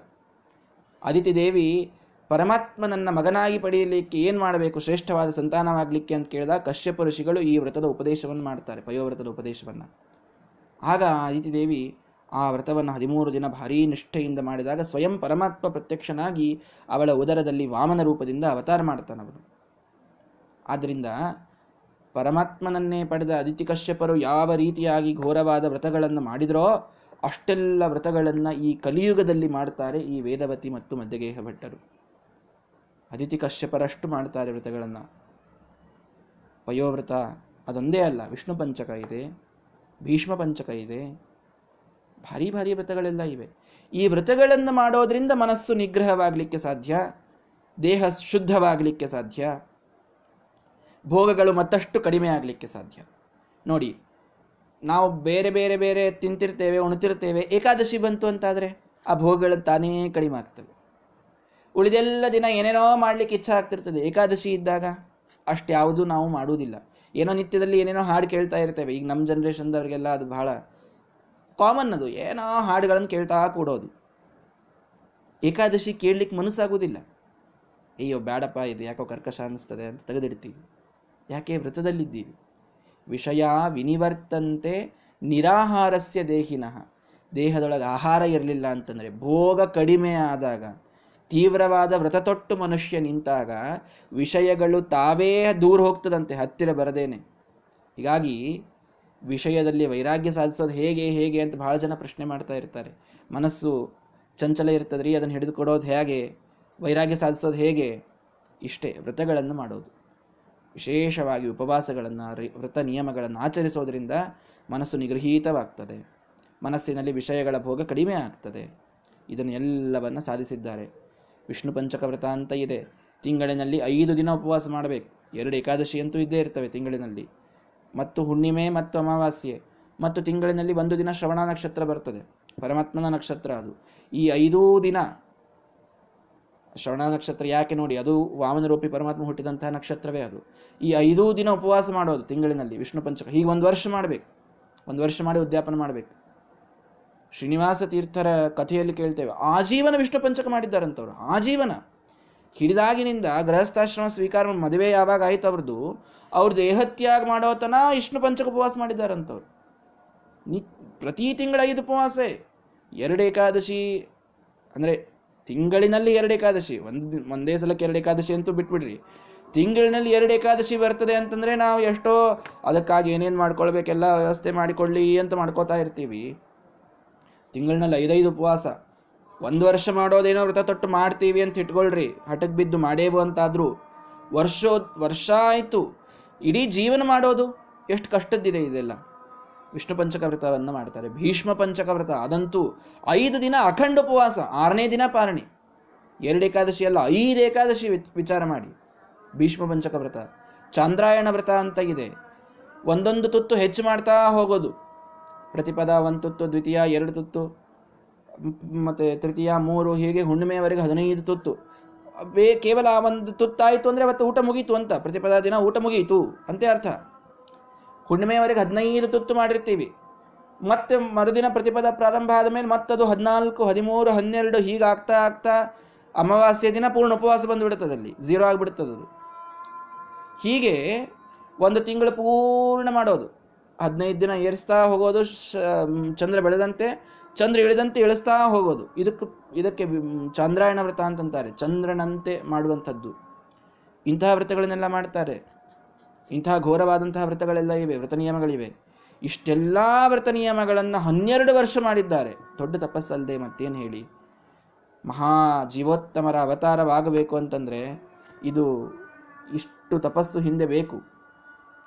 ಅದಿತಿ ದೇವಿ ಪರಮಾತ್ಮನನ್ನ ಮಗನಾಗಿ ಪಡೆಯಲಿಕ್ಕೆ ಏನು ಮಾಡಬೇಕು, ಶ್ರೇಷ್ಠವಾದ ಸಂತಾನವಾಗಲಿಕ್ಕೆ ಅಂತ ಕೇಳಿದಾಗ ಕಶ್ಯಪ ಋಷಿಗಳು ಈ ವ್ರತದ ಉಪದೇಶವನ್ನು ಮಾಡ್ತಾರೆ, ಪಯೋವ್ರತದ ಉಪದೇಶವನ್ನ. ಆಗ ಅದಿತಿ ದೇವಿ ಆ ವ್ರತವನ್ನು ಹದಿಮೂರು ದಿನ ಭಾರೀ ನಿಷ್ಠೆಯಿಂದ ಮಾಡಿದಾಗ ಸ್ವಯಂ ಪರಮಾತ್ಮ ಪ್ರತ್ಯಕ್ಷನಾಗಿ ಅವಳ ಉದರದಲ್ಲಿ ವಾಮನ ರೂಪದಿಂದ ಅವತಾರ ಮಾಡ್ತಾನವನು ಆದ್ದರಿಂದ ಪರಮಾತ್ಮನನ್ನೇ ಪಡೆದ ಅದಿತಿ ಕಶ್ಯಪರು ಯಾವ ರೀತಿಯಾಗಿ ಘೋರವಾದ ವ್ರತಗಳನ್ನು ಮಾಡಿದರೋ ಅಷ್ಟೆಲ್ಲ ವ್ರತಗಳನ್ನು ಈ ಕಲಿಯುಗದಲ್ಲಿ ಮಾಡ್ತಾರೆ ಈ ವೇದವತಿ ಮತ್ತು ಮಧ್ಯಗೇಹ ಭಟ್ಟರು. ಅದಿತಿ ಕಶ್ಯಪರಷ್ಟು ಮಾಡ್ತಾರೆ ವ್ರತಗಳನ್ನು. ಪಯೋವ್ರತ ಅದೊಂದೇ ಅಲ್ಲ, ವಿಷ್ಣು ಪಂಚಕ ಇದೆ. ಭೀಷ್ಮ ಪಂಚಕ ಇದೆ. ಭಾರಿ ಭಾರಿ ವ್ರತಗಳೆಲ್ಲ ಇವೆ. ಈ ವ್ರತಗಳನ್ನು ಮಾಡೋದ್ರಿಂದ ಮನಸ್ಸು ನಿಗ್ರಹವಾಗಲಿಕ್ಕೆ ಸಾಧ್ಯ, ದೇಹ ಶುದ್ಧವಾಗಲಿಕ್ಕೆ ಸಾಧ್ಯ, ಭೋಗಗಳು ಮತ್ತಷ್ಟು ಕಡಿಮೆ ಆಗಲಿಕ್ಕೆ ಸಾಧ್ಯ. ನೋಡಿ, ನಾವು ಬೇರೆ ಬೇರೆ ಬೇರೆ ತಿಂತಿರ್ತೇವೆ, ಉಣ್ತಿರ್ತೇವೆ, ಏಕಾದಶಿ ಬಂತು ಅಂತಾದರೆ ಆ ಭೋಗಗಳು ತಾನೇ ಕಡಿಮೆ ಆಗ್ತವೆ. ಉಳಿದೆಲ್ಲ ದಿನ ಏನೇನೋ ಮಾಡ್ಲಿಕ್ಕೆ ಇಚ್ಛೆ ಆಗ್ತಿರ್ತದೆ. ಏಕಾದಶಿ ಇದ್ದಾಗ ಅಷ್ಟು ಯಾವುದೂ ನಾವು ಮಾಡುವುದಿಲ್ಲ. ಏನೋ ನಿತ್ಯದಲ್ಲಿ ಏನೇನೋ ಹಾಡು ಕೇಳ್ತಾ ಇರ್ತೇವೆ. ಈಗ ನಮ್ಮ ಜನ್ರೇಷನ್ದವ್ರಿಗೆಲ್ಲ ಅದು ಬಹಳ ಕಾಮನ್ ಅದು. ಏನೋ ಹಾಡುಗಳನ್ನು ಕೇಳ್ತಾ ಕೂಡೋದು. ಏಕಾದಶಿ ಕೇಳಲಿಕ್ಕೆ ಮನಸ್ಸಾಗೋದಿಲ್ಲ. ಅಯ್ಯೋ ಬೇಡಪ್ಪ ಇದು ಯಾಕೋ ಕರ್ಕಶ ಅನ್ನಿಸ್ತದೆ ಅಂತ ತೆಗೆದಿಡ್ತೀವಿ. ಯಾಕೆ ವ್ರತದಲ್ಲಿದ್ದೀವಿ? ವಿಷಯ ವಿನಿವರ್ತಂತೆ ನಿರಾಹಾರಸ್ಯ ದೇಹಿನಃ. ದೇಹದೊಳಗೆ ಆಹಾರ ಇರಲಿಲ್ಲ ಅಂತಂದರೆ ಭೋಗ ಕಡಿಮೆ ಆದಾಗ ತೀವ್ರವಾದ ವ್ರತ ತೊಟ್ಟು ಮನುಷ್ಯ ನಿಂತಾಗ ವಿಷಯಗಳು ತಾವೇ ದೂರ ಹೋಗ್ತದಂತೆ, ಹತ್ತಿರ ಬರದೇನೆ. ಹೀಗಾಗಿ ವಿಷಯದಲ್ಲಿ ವೈರಾಗ್ಯ ಸಾಧಿಸೋದು ಹೇಗೆ ಹೇಗೆ ಅಂತ ಬಹಳ ಜನ ಪ್ರಶ್ನೆ ಮಾಡ್ತಾ ಇರ್ತಾರೆ. ಮನಸ್ಸು ಚಂಚಲ ಇರ್ತದ್ರಿ, ಅದನ್ನು ಹಿಡಿದುಕೊಡೋದು ಹೇಗೆ, ವೈರಾಗ್ಯ ಸಾಧಿಸೋದು ಹೇಗೆ? ಇಷ್ಟೇ, ವ್ರತಗಳನ್ನು ಮಾಡೋದು. ವಿಶೇಷವಾಗಿ ಉಪವಾಸಗಳನ್ನು ವ್ರತ ನಿಯಮಗಳನ್ನು ಆಚರಿಸೋದ್ರಿಂದ ಮನಸ್ಸು ನಿಗೃಹೀತವಾಗ್ತದೆ. ಮನಸ್ಸಿನಲ್ಲಿ ವಿಷಯಗಳ ಭೋಗ ಕಡಿಮೆ ಆಗ್ತದೆ. ಇದನ್ನು ಎಲ್ಲವನ್ನು ಸಾಧಿಸಿದ್ದಾರೆ. ವಿಷ್ಣು ಪಂಚಕ ವ್ರತ ಅಂತ ಇದೆ. ತಿಂಗಳಿನಲ್ಲಿ ಐದು ದಿನ ಉಪವಾಸ ಮಾಡಬೇಕು. ಎರಡು ಏಕಾದಶಿ ಅಂತೂ ಇದ್ದೇ ಇರ್ತವೆ ತಿಂಗಳಿನಲ್ಲಿ. ಮತ್ತು ಹುಣ್ಣಿಮೆ ಮತ್ತು ಅಮಾವಾಸ್ಯೆ. ಮತ್ತು ತಿಂಗಳಿನಲ್ಲಿ ಒಂದು ದಿನ ಶ್ರವಣ ನಕ್ಷತ್ರ ಬರ್ತದೆ. ಪರಮಾತ್ಮನ ನಕ್ಷತ್ರ ಅದು. ಈ ಐದೂ ದಿನ ಶ್ರವಣ ನಕ್ಷತ್ರ ಯಾಕೆ ನೋಡಿ? ಅದು ವಾಮನರೂಪಿ ಪರಮಾತ್ಮ ಹುಟ್ಟಿದಂತಹ ನಕ್ಷತ್ರವೇ ಅದು. ಈ ಐದೂ ದಿನ ಉಪವಾಸ ಮಾಡೋದು ತಿಂಗಳಿನಲ್ಲಿ ವಿಷ್ಣು ಪಂಚಕ ಹೀಗೆ ಒಂದು ವರ್ಷ ಮಾಡಬೇಕು. ಒಂದು ವರ್ಷ ಮಾಡಿ ಉದ್ಯಾಪನ ಮಾಡಬೇಕು. ಶ್ರೀನಿವಾಸ ತೀರ್ಥರ ಕಥೆಯಲ್ಲಿ ಕೇಳ್ತೇವೆ. ಆಜೀವನ ವಿಷ್ಣು ಪಂಚಕ ಮಾಡಿದ್ದಾರಂತವ್ರು. ಆಜೀವನ. ಹಿಡಿದಾಗಿನಿಂದ ಗೃಹಸ್ಥಾಶ್ರಮ ಸ್ವೀಕಾರ ಮದುವೆ ಯಾವಾಗ ಆಯ್ತು ಅವ್ರದ್ದು ಅವ್ರ ದೇಹತ್ಯಾಗ ಮಾಡೋ ತನ ವಿಷ್ಣು ಪಂಚಕ ಉಪವಾಸ ಮಾಡಿದ್ದಾರಂತವ್ರು. ನಿ, ಪ್ರತಿ ತಿಂಗಳ ಐದು ಉಪವಾಸೆ. ಎರಡು ಏಕಾದಶಿ, ಅಂದ್ರೆ ತಿಂಗಳಿನಲ್ಲಿ ಎರಡು ಏಕಾದಶಿ. ಒಂದ್ ಒಂದೇ ಸಲಕ್ಕೆ ಎರಡು ಏಕಾದಶಿ ಅಂತೂ ಬಿಟ್ಬಿಡ್ರಿ. ತಿಂಗಳಿನಲ್ಲಿ ಎರಡು ಏಕಾದಶಿ ಬರ್ತದೆ ಅಂತಂದ್ರೆ ನಾವು ಎಷ್ಟೋ ಅದಕ್ಕಾಗಿ ಏನೇನು ಮಾಡ್ಕೊಳ್ಬೇಕೆಲ್ಲ ವ್ಯವಸ್ಥೆ ಮಾಡಿಕೊಳ್ಳಿ ಅಂತ ಮಾಡ್ಕೋತಾ ಇರ್ತೀವಿ. ತಿಂಗಳಿನಲ್ಲಿ ಐದೈದು ಉಪವಾಸ. ಒಂದು ವರ್ಷ ಮಾಡೋದೇನೋ ವ್ರತ ತೊಟ್ಟು ಮಾಡ್ತೀವಿ ಅಂತ ಇಟ್ಕೊಳ್ರಿ. ಹಠಕ್ಕೆ ಬಿದ್ದು ಮಾಡೇವು ಅಂತಾದ್ರೂ. ವರ್ಷ ವರ್ಷ ಆಯಿತು. ಇಡೀ ಜೀವನ ಮಾಡೋದು ಎಷ್ಟು ಕಷ್ಟದ್ದಿದೆ ಇದೆಲ್ಲ. ವಿಷ್ಣು ಪಂಚಕ ವ್ರತವನ್ನು ಮಾಡ್ತಾರೆ. ಭೀಷ್ಮ ಪಂಚಕ ವ್ರತ. ಅದಂತೂ ಐದು ದಿನ ಅಖಂಡ ಉಪವಾಸ. ಆರನೇ ದಿನ ಪಾರಣಿ. ಎರಡು ಏಕಾದಶಿ ಅಲ್ಲ, ಐದು ಏಕಾದಶಿ ವಿಚಾರ ಮಾಡಿ. ಭೀಷ್ಮ ಪಂಚಕ ವ್ರತ. ಚಾಂದ್ರಾಯಣ ವ್ರತ ಅಂತ ಇದೆ. ಒಂದೊಂದು ತುತ್ತು ಹೆಚ್ಚು ಮಾಡ್ತಾ ಹೋಗೋದು. ಪ್ರತಿಪದ ಒಂದು ತುತ್ತು, ದ್ವಿತೀಯ ಎರಡು ತುತ್ತು ಮತ್ತೆ ತೃತೀಯ ಮೂರು, ಹೀಗೆ ಹುಣ್ಣಿಮೆಯವರೆಗೆ ಹದಿನೈದು ತುತ್ತು. ಬೇ ಕೇವಲ ಒಂದು ತುತ್ತಾಯಿತು ಅಂದ್ರೆ ಅವತ್ತು ಊಟ ಮುಗೀತು ಅಂತ. ಪ್ರತಿಪದ ದಿನ ಊಟ ಮುಗೀತು, ಅಂತೆ ಅರ್ಥ. ಹುಣ್ಣಿಮೆಯವರೆಗೆ ಹದಿನೈದು ತುತ್ತು ಮಾಡಿರ್ತೀವಿ. ಮತ್ತೆ ಮರುದಿನ ಪ್ರತಿಪದ ಪ್ರಾರಂಭ ಆದ ಮೇಲೆ ಮತ್ತದು ಹದಿನಾಲ್ಕು, ಹದಿಮೂರು, ಹನ್ನೆರಡು, ಹೀಗೆ ಆಗ್ತಾ ಅಮಾವಾಸ್ಯ ದಿನ ಪೂರ್ಣ ಉಪವಾಸ ಬಂದು ಅಲ್ಲಿ. ಝೀರೋ ಆಗಿಬಿಡುತ್ತದೆ ಹೀಗೆ ಒಂದು ತಿಂಗಳು ಪೂರ್ಣ ಮಾಡೋದು. ಹದಿನೈದು ದಿನ ಏರಿಸ್ತಾ ಹೋಗೋದು ಚಂದ್ರ ಬೆಳೆದಂತೆ, ಚಂದ್ರ ಇಳಿದಂತೆ ಇಳಿಸ್ತಾ ಹೋಗೋದು. ಇದಕ್ಕೆ ಇದಕ್ಕೆ ಚಂದ್ರಾಯಣ ವ್ರತ ಅಂತಂತಾರೆ. ಚಂದ್ರನಂತೆ ಮಾಡುವಂಥದ್ದು. ಇಂತಹ ವ್ರತಗಳನ್ನೆಲ್ಲ ಮಾಡ್ತಾರೆ. ಇಂತಹ ಘೋರವಾದಂತಹ ವ್ರತಗಳೆಲ್ಲ ಇವೆ, ವ್ರತ ನಿಯಮಗಳಿವೆ. ಇಷ್ಟೆಲ್ಲ ವ್ರತ ನಿಯಮಗಳನ್ನು ಹನ್ನೆರಡು ವರ್ಷ ಮಾಡಿದ್ದಾರೆ. ದೊಡ್ಡ ತಪಸ್ಸಲ್ಲದೆ ಮತ್ತೇನು ಹೇಳಿ. ಮಹಾ ಜೀವೋತ್ತಮರ ಅವತಾರವಾಗಬೇಕು ಅಂತಂದರೆ ಇದು ಇಷ್ಟು ತಪಸ್ಸು ಹಿಂದೆ ಬೇಕು.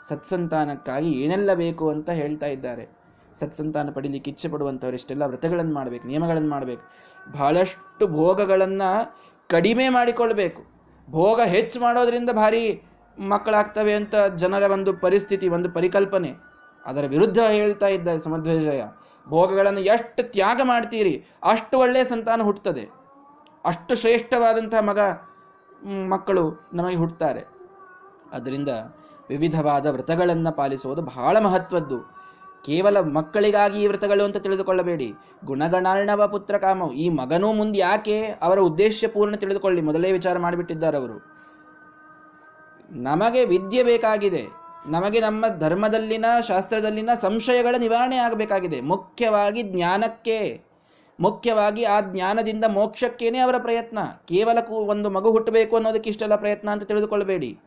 ಸತ್ಸಂತಾನಕ್ಕಾಗಿ ಏನೆಲ್ಲ ಬೇಕು ಅಂತ ಹೇಳ್ತಾ ಇದ್ದಾರೆ. ಸತ್ಸಂತಾನ ಪಡಿಲಿಕ್ಕೆ ಇಚ್ಛೆ ಪಡುವಂಥವ್ರು ಇಷ್ಟೆಲ್ಲ ವ್ರತಗಳನ್ನು ಮಾಡಬೇಕು, ನಿಯಮಗಳನ್ನು ಮಾಡಬೇಕು. ಬಹಳಷ್ಟು ಭೋಗಗಳನ್ನು ಕಡಿಮೆ ಮಾಡಿಕೊಳ್ಬೇಕು. ಭೋಗ ಹೆಚ್ಚು ಮಾಡೋದ್ರಿಂದ ಭಾರಿ ಮಕ್ಕಳಾಗ್ತವೆ ಅಂತ ಜನರ ಒಂದು ಪರಿಸ್ಥಿತಿ, ಒಂದು ಪರಿಕಲ್ಪನೆ. ಅದರ ವಿರುದ್ಧ ಹೇಳ್ತಾ ಇದ್ದಾರೆ ಸಮಧ್ವಜಯ. ಭೋಗಗಳನ್ನು ಎಷ್ಟು ತ್ಯಾಗ ಮಾಡ್ತೀರಿ, ಅಷ್ಟು ಒಳ್ಳೆಯ ಸಂತಾನ ಹುಟ್ಟುತ್ತದೆ. ಅಷ್ಟು ಶ್ರೇಷ್ಠವಾದಂತಹ ಮಗ ಮಕ್ಕಳು ನಮಗೆ ಹುಟ್ಟುತ್ತಾರೆ. ಅದರಿಂದ ವಿವಿಧವಾದ ವ್ರತಗಳನ್ನು ಪಾಲಿಸುವುದು ಬಹಳ ಮಹತ್ವದ್ದು. ಕೇವಲ ಮಕ್ಕಳಿಗಾಗಿ ಈ ವ್ರತಗಳು ಅಂತ ತಿಳಿದುಕೊಳ್ಳಬೇಡಿ. ಗುಣಗಣಾರ್ಣವ ಪುತ್ರ ಕಾಮವು ಈ ಮಗನೂ ಮುಂದೆ ಯಾಕೆ ಅವರ ಉದ್ದೇಶ ಪೂರ್ಣ ತಿಳಿದುಕೊಳ್ಳಿ. ಮೊದಲೇ ವಿಚಾರ ಮಾಡಿಬಿಟ್ಟಿದ್ದಾರೆ ಅವರು. ನಮಗೆ ವಿದ್ಯೆ ಬೇಕಾಗಿದೆ. ನಮಗೆ ನಮ್ಮ ಧರ್ಮದಲ್ಲಿನ, ಶಾಸ್ತ್ರದಲ್ಲಿನ ಸಂಶಯಗಳ ನಿವಾರಣೆ ಆಗಬೇಕಾಗಿದೆ. ಮುಖ್ಯವಾಗಿ ಜ್ಞಾನಕ್ಕೆ. ಮುಖ್ಯವಾಗಿ ಆ ಜ್ಞಾನದಿಂದ ಮೋಕ್ಷಕ್ಕೇನೆ ಅವರ ಪ್ರಯತ್ನ. ಕೇವಲ ಒಂದು ಮಗು ಹುಟ್ಟಬೇಕು ಅನ್ನೋದಕ್ಕೆ ಇಷ್ಟೆಲ್ಲ ಪ್ರಯತ್ನ ಅಂತ ತಿಳಿದುಕೊಳ್ಳಬೇಡಿ.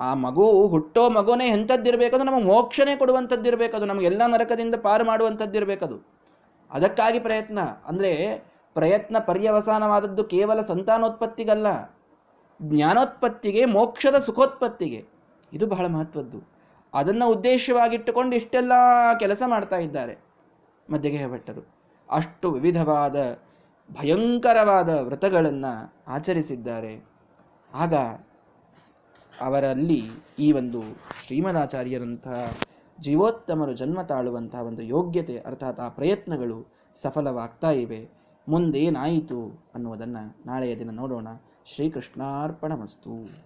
ಆ ಮಗು ಹುಟ್ಟೋ ಮಗುನೇ ಎಂಥದ್ದಿರಬೇಕದು, ನಮಗೆ ಮೋಕ್ಷನೇ ಕೊಡುವಂಥದ್ದಿರಬೇಕದು ನಮಗೆಲ್ಲ ನರಕದಿಂದ ಪಾರು ಮಾಡುವಂಥದ್ದಿರಬೇಕದು. ಅದಕ್ಕಾಗಿ ಪ್ರಯತ್ನ. ಅಂದರೆ ಪ್ರಯತ್ನ ಪರ್ಯವಸಾನವಾದದ್ದು ಕೇವಲ ಸಂತಾನೋತ್ಪತ್ತಿಗಲ್ಲ, ಜ್ಞಾನೋತ್ಪತ್ತಿಗೆ, ಮೋಕ್ಷದ ಸುಖೋತ್ಪತ್ತಿಗೆ. ಇದು ಬಹಳ ಮಹತ್ವದ್ದು. ಅದನ್ನು ಉದ್ದೇಶವಾಗಿಟ್ಟುಕೊಂಡು ಇಷ್ಟೆಲ್ಲ ಕೆಲಸ ಮಾಡ್ತಾ ಇದ್ದಾರೆ ಮಧ್ಯಗೆ ಭಟ್ಟರು ಅಷ್ಟು ವಿವಿಧವಾದ, ಭಯಂಕರವಾದ ವ್ರತಗಳನ್ನು ಆಚರಿಸಿದ್ದಾರೆ. ಆಗ ಅವರಲ್ಲಿ ಈ ಒಂದು ಶ್ರೀಮದಾಚಾರ್ಯರಂತಹ ಜೀವೋತ್ತಮರು ಜನ್ಮ ತಾಳುವಂತಹ ಒಂದು ಯೋಗ್ಯತೆ, ಅರ್ಥಾತ್ ಆ ಪ್ರಯತ್ನಗಳು ಸಫಲವಾಗ್ತಾ ಇವೆ. ಮುಂದೇನಾಯಿತು ಅನ್ನುವುದನ್ನು ನಾಳೆಯ ದಿನ ನೋಡೋಣ. ಶ್ರೀಕೃಷ್ಣಾರ್ಪಣ ಮಸ್ತು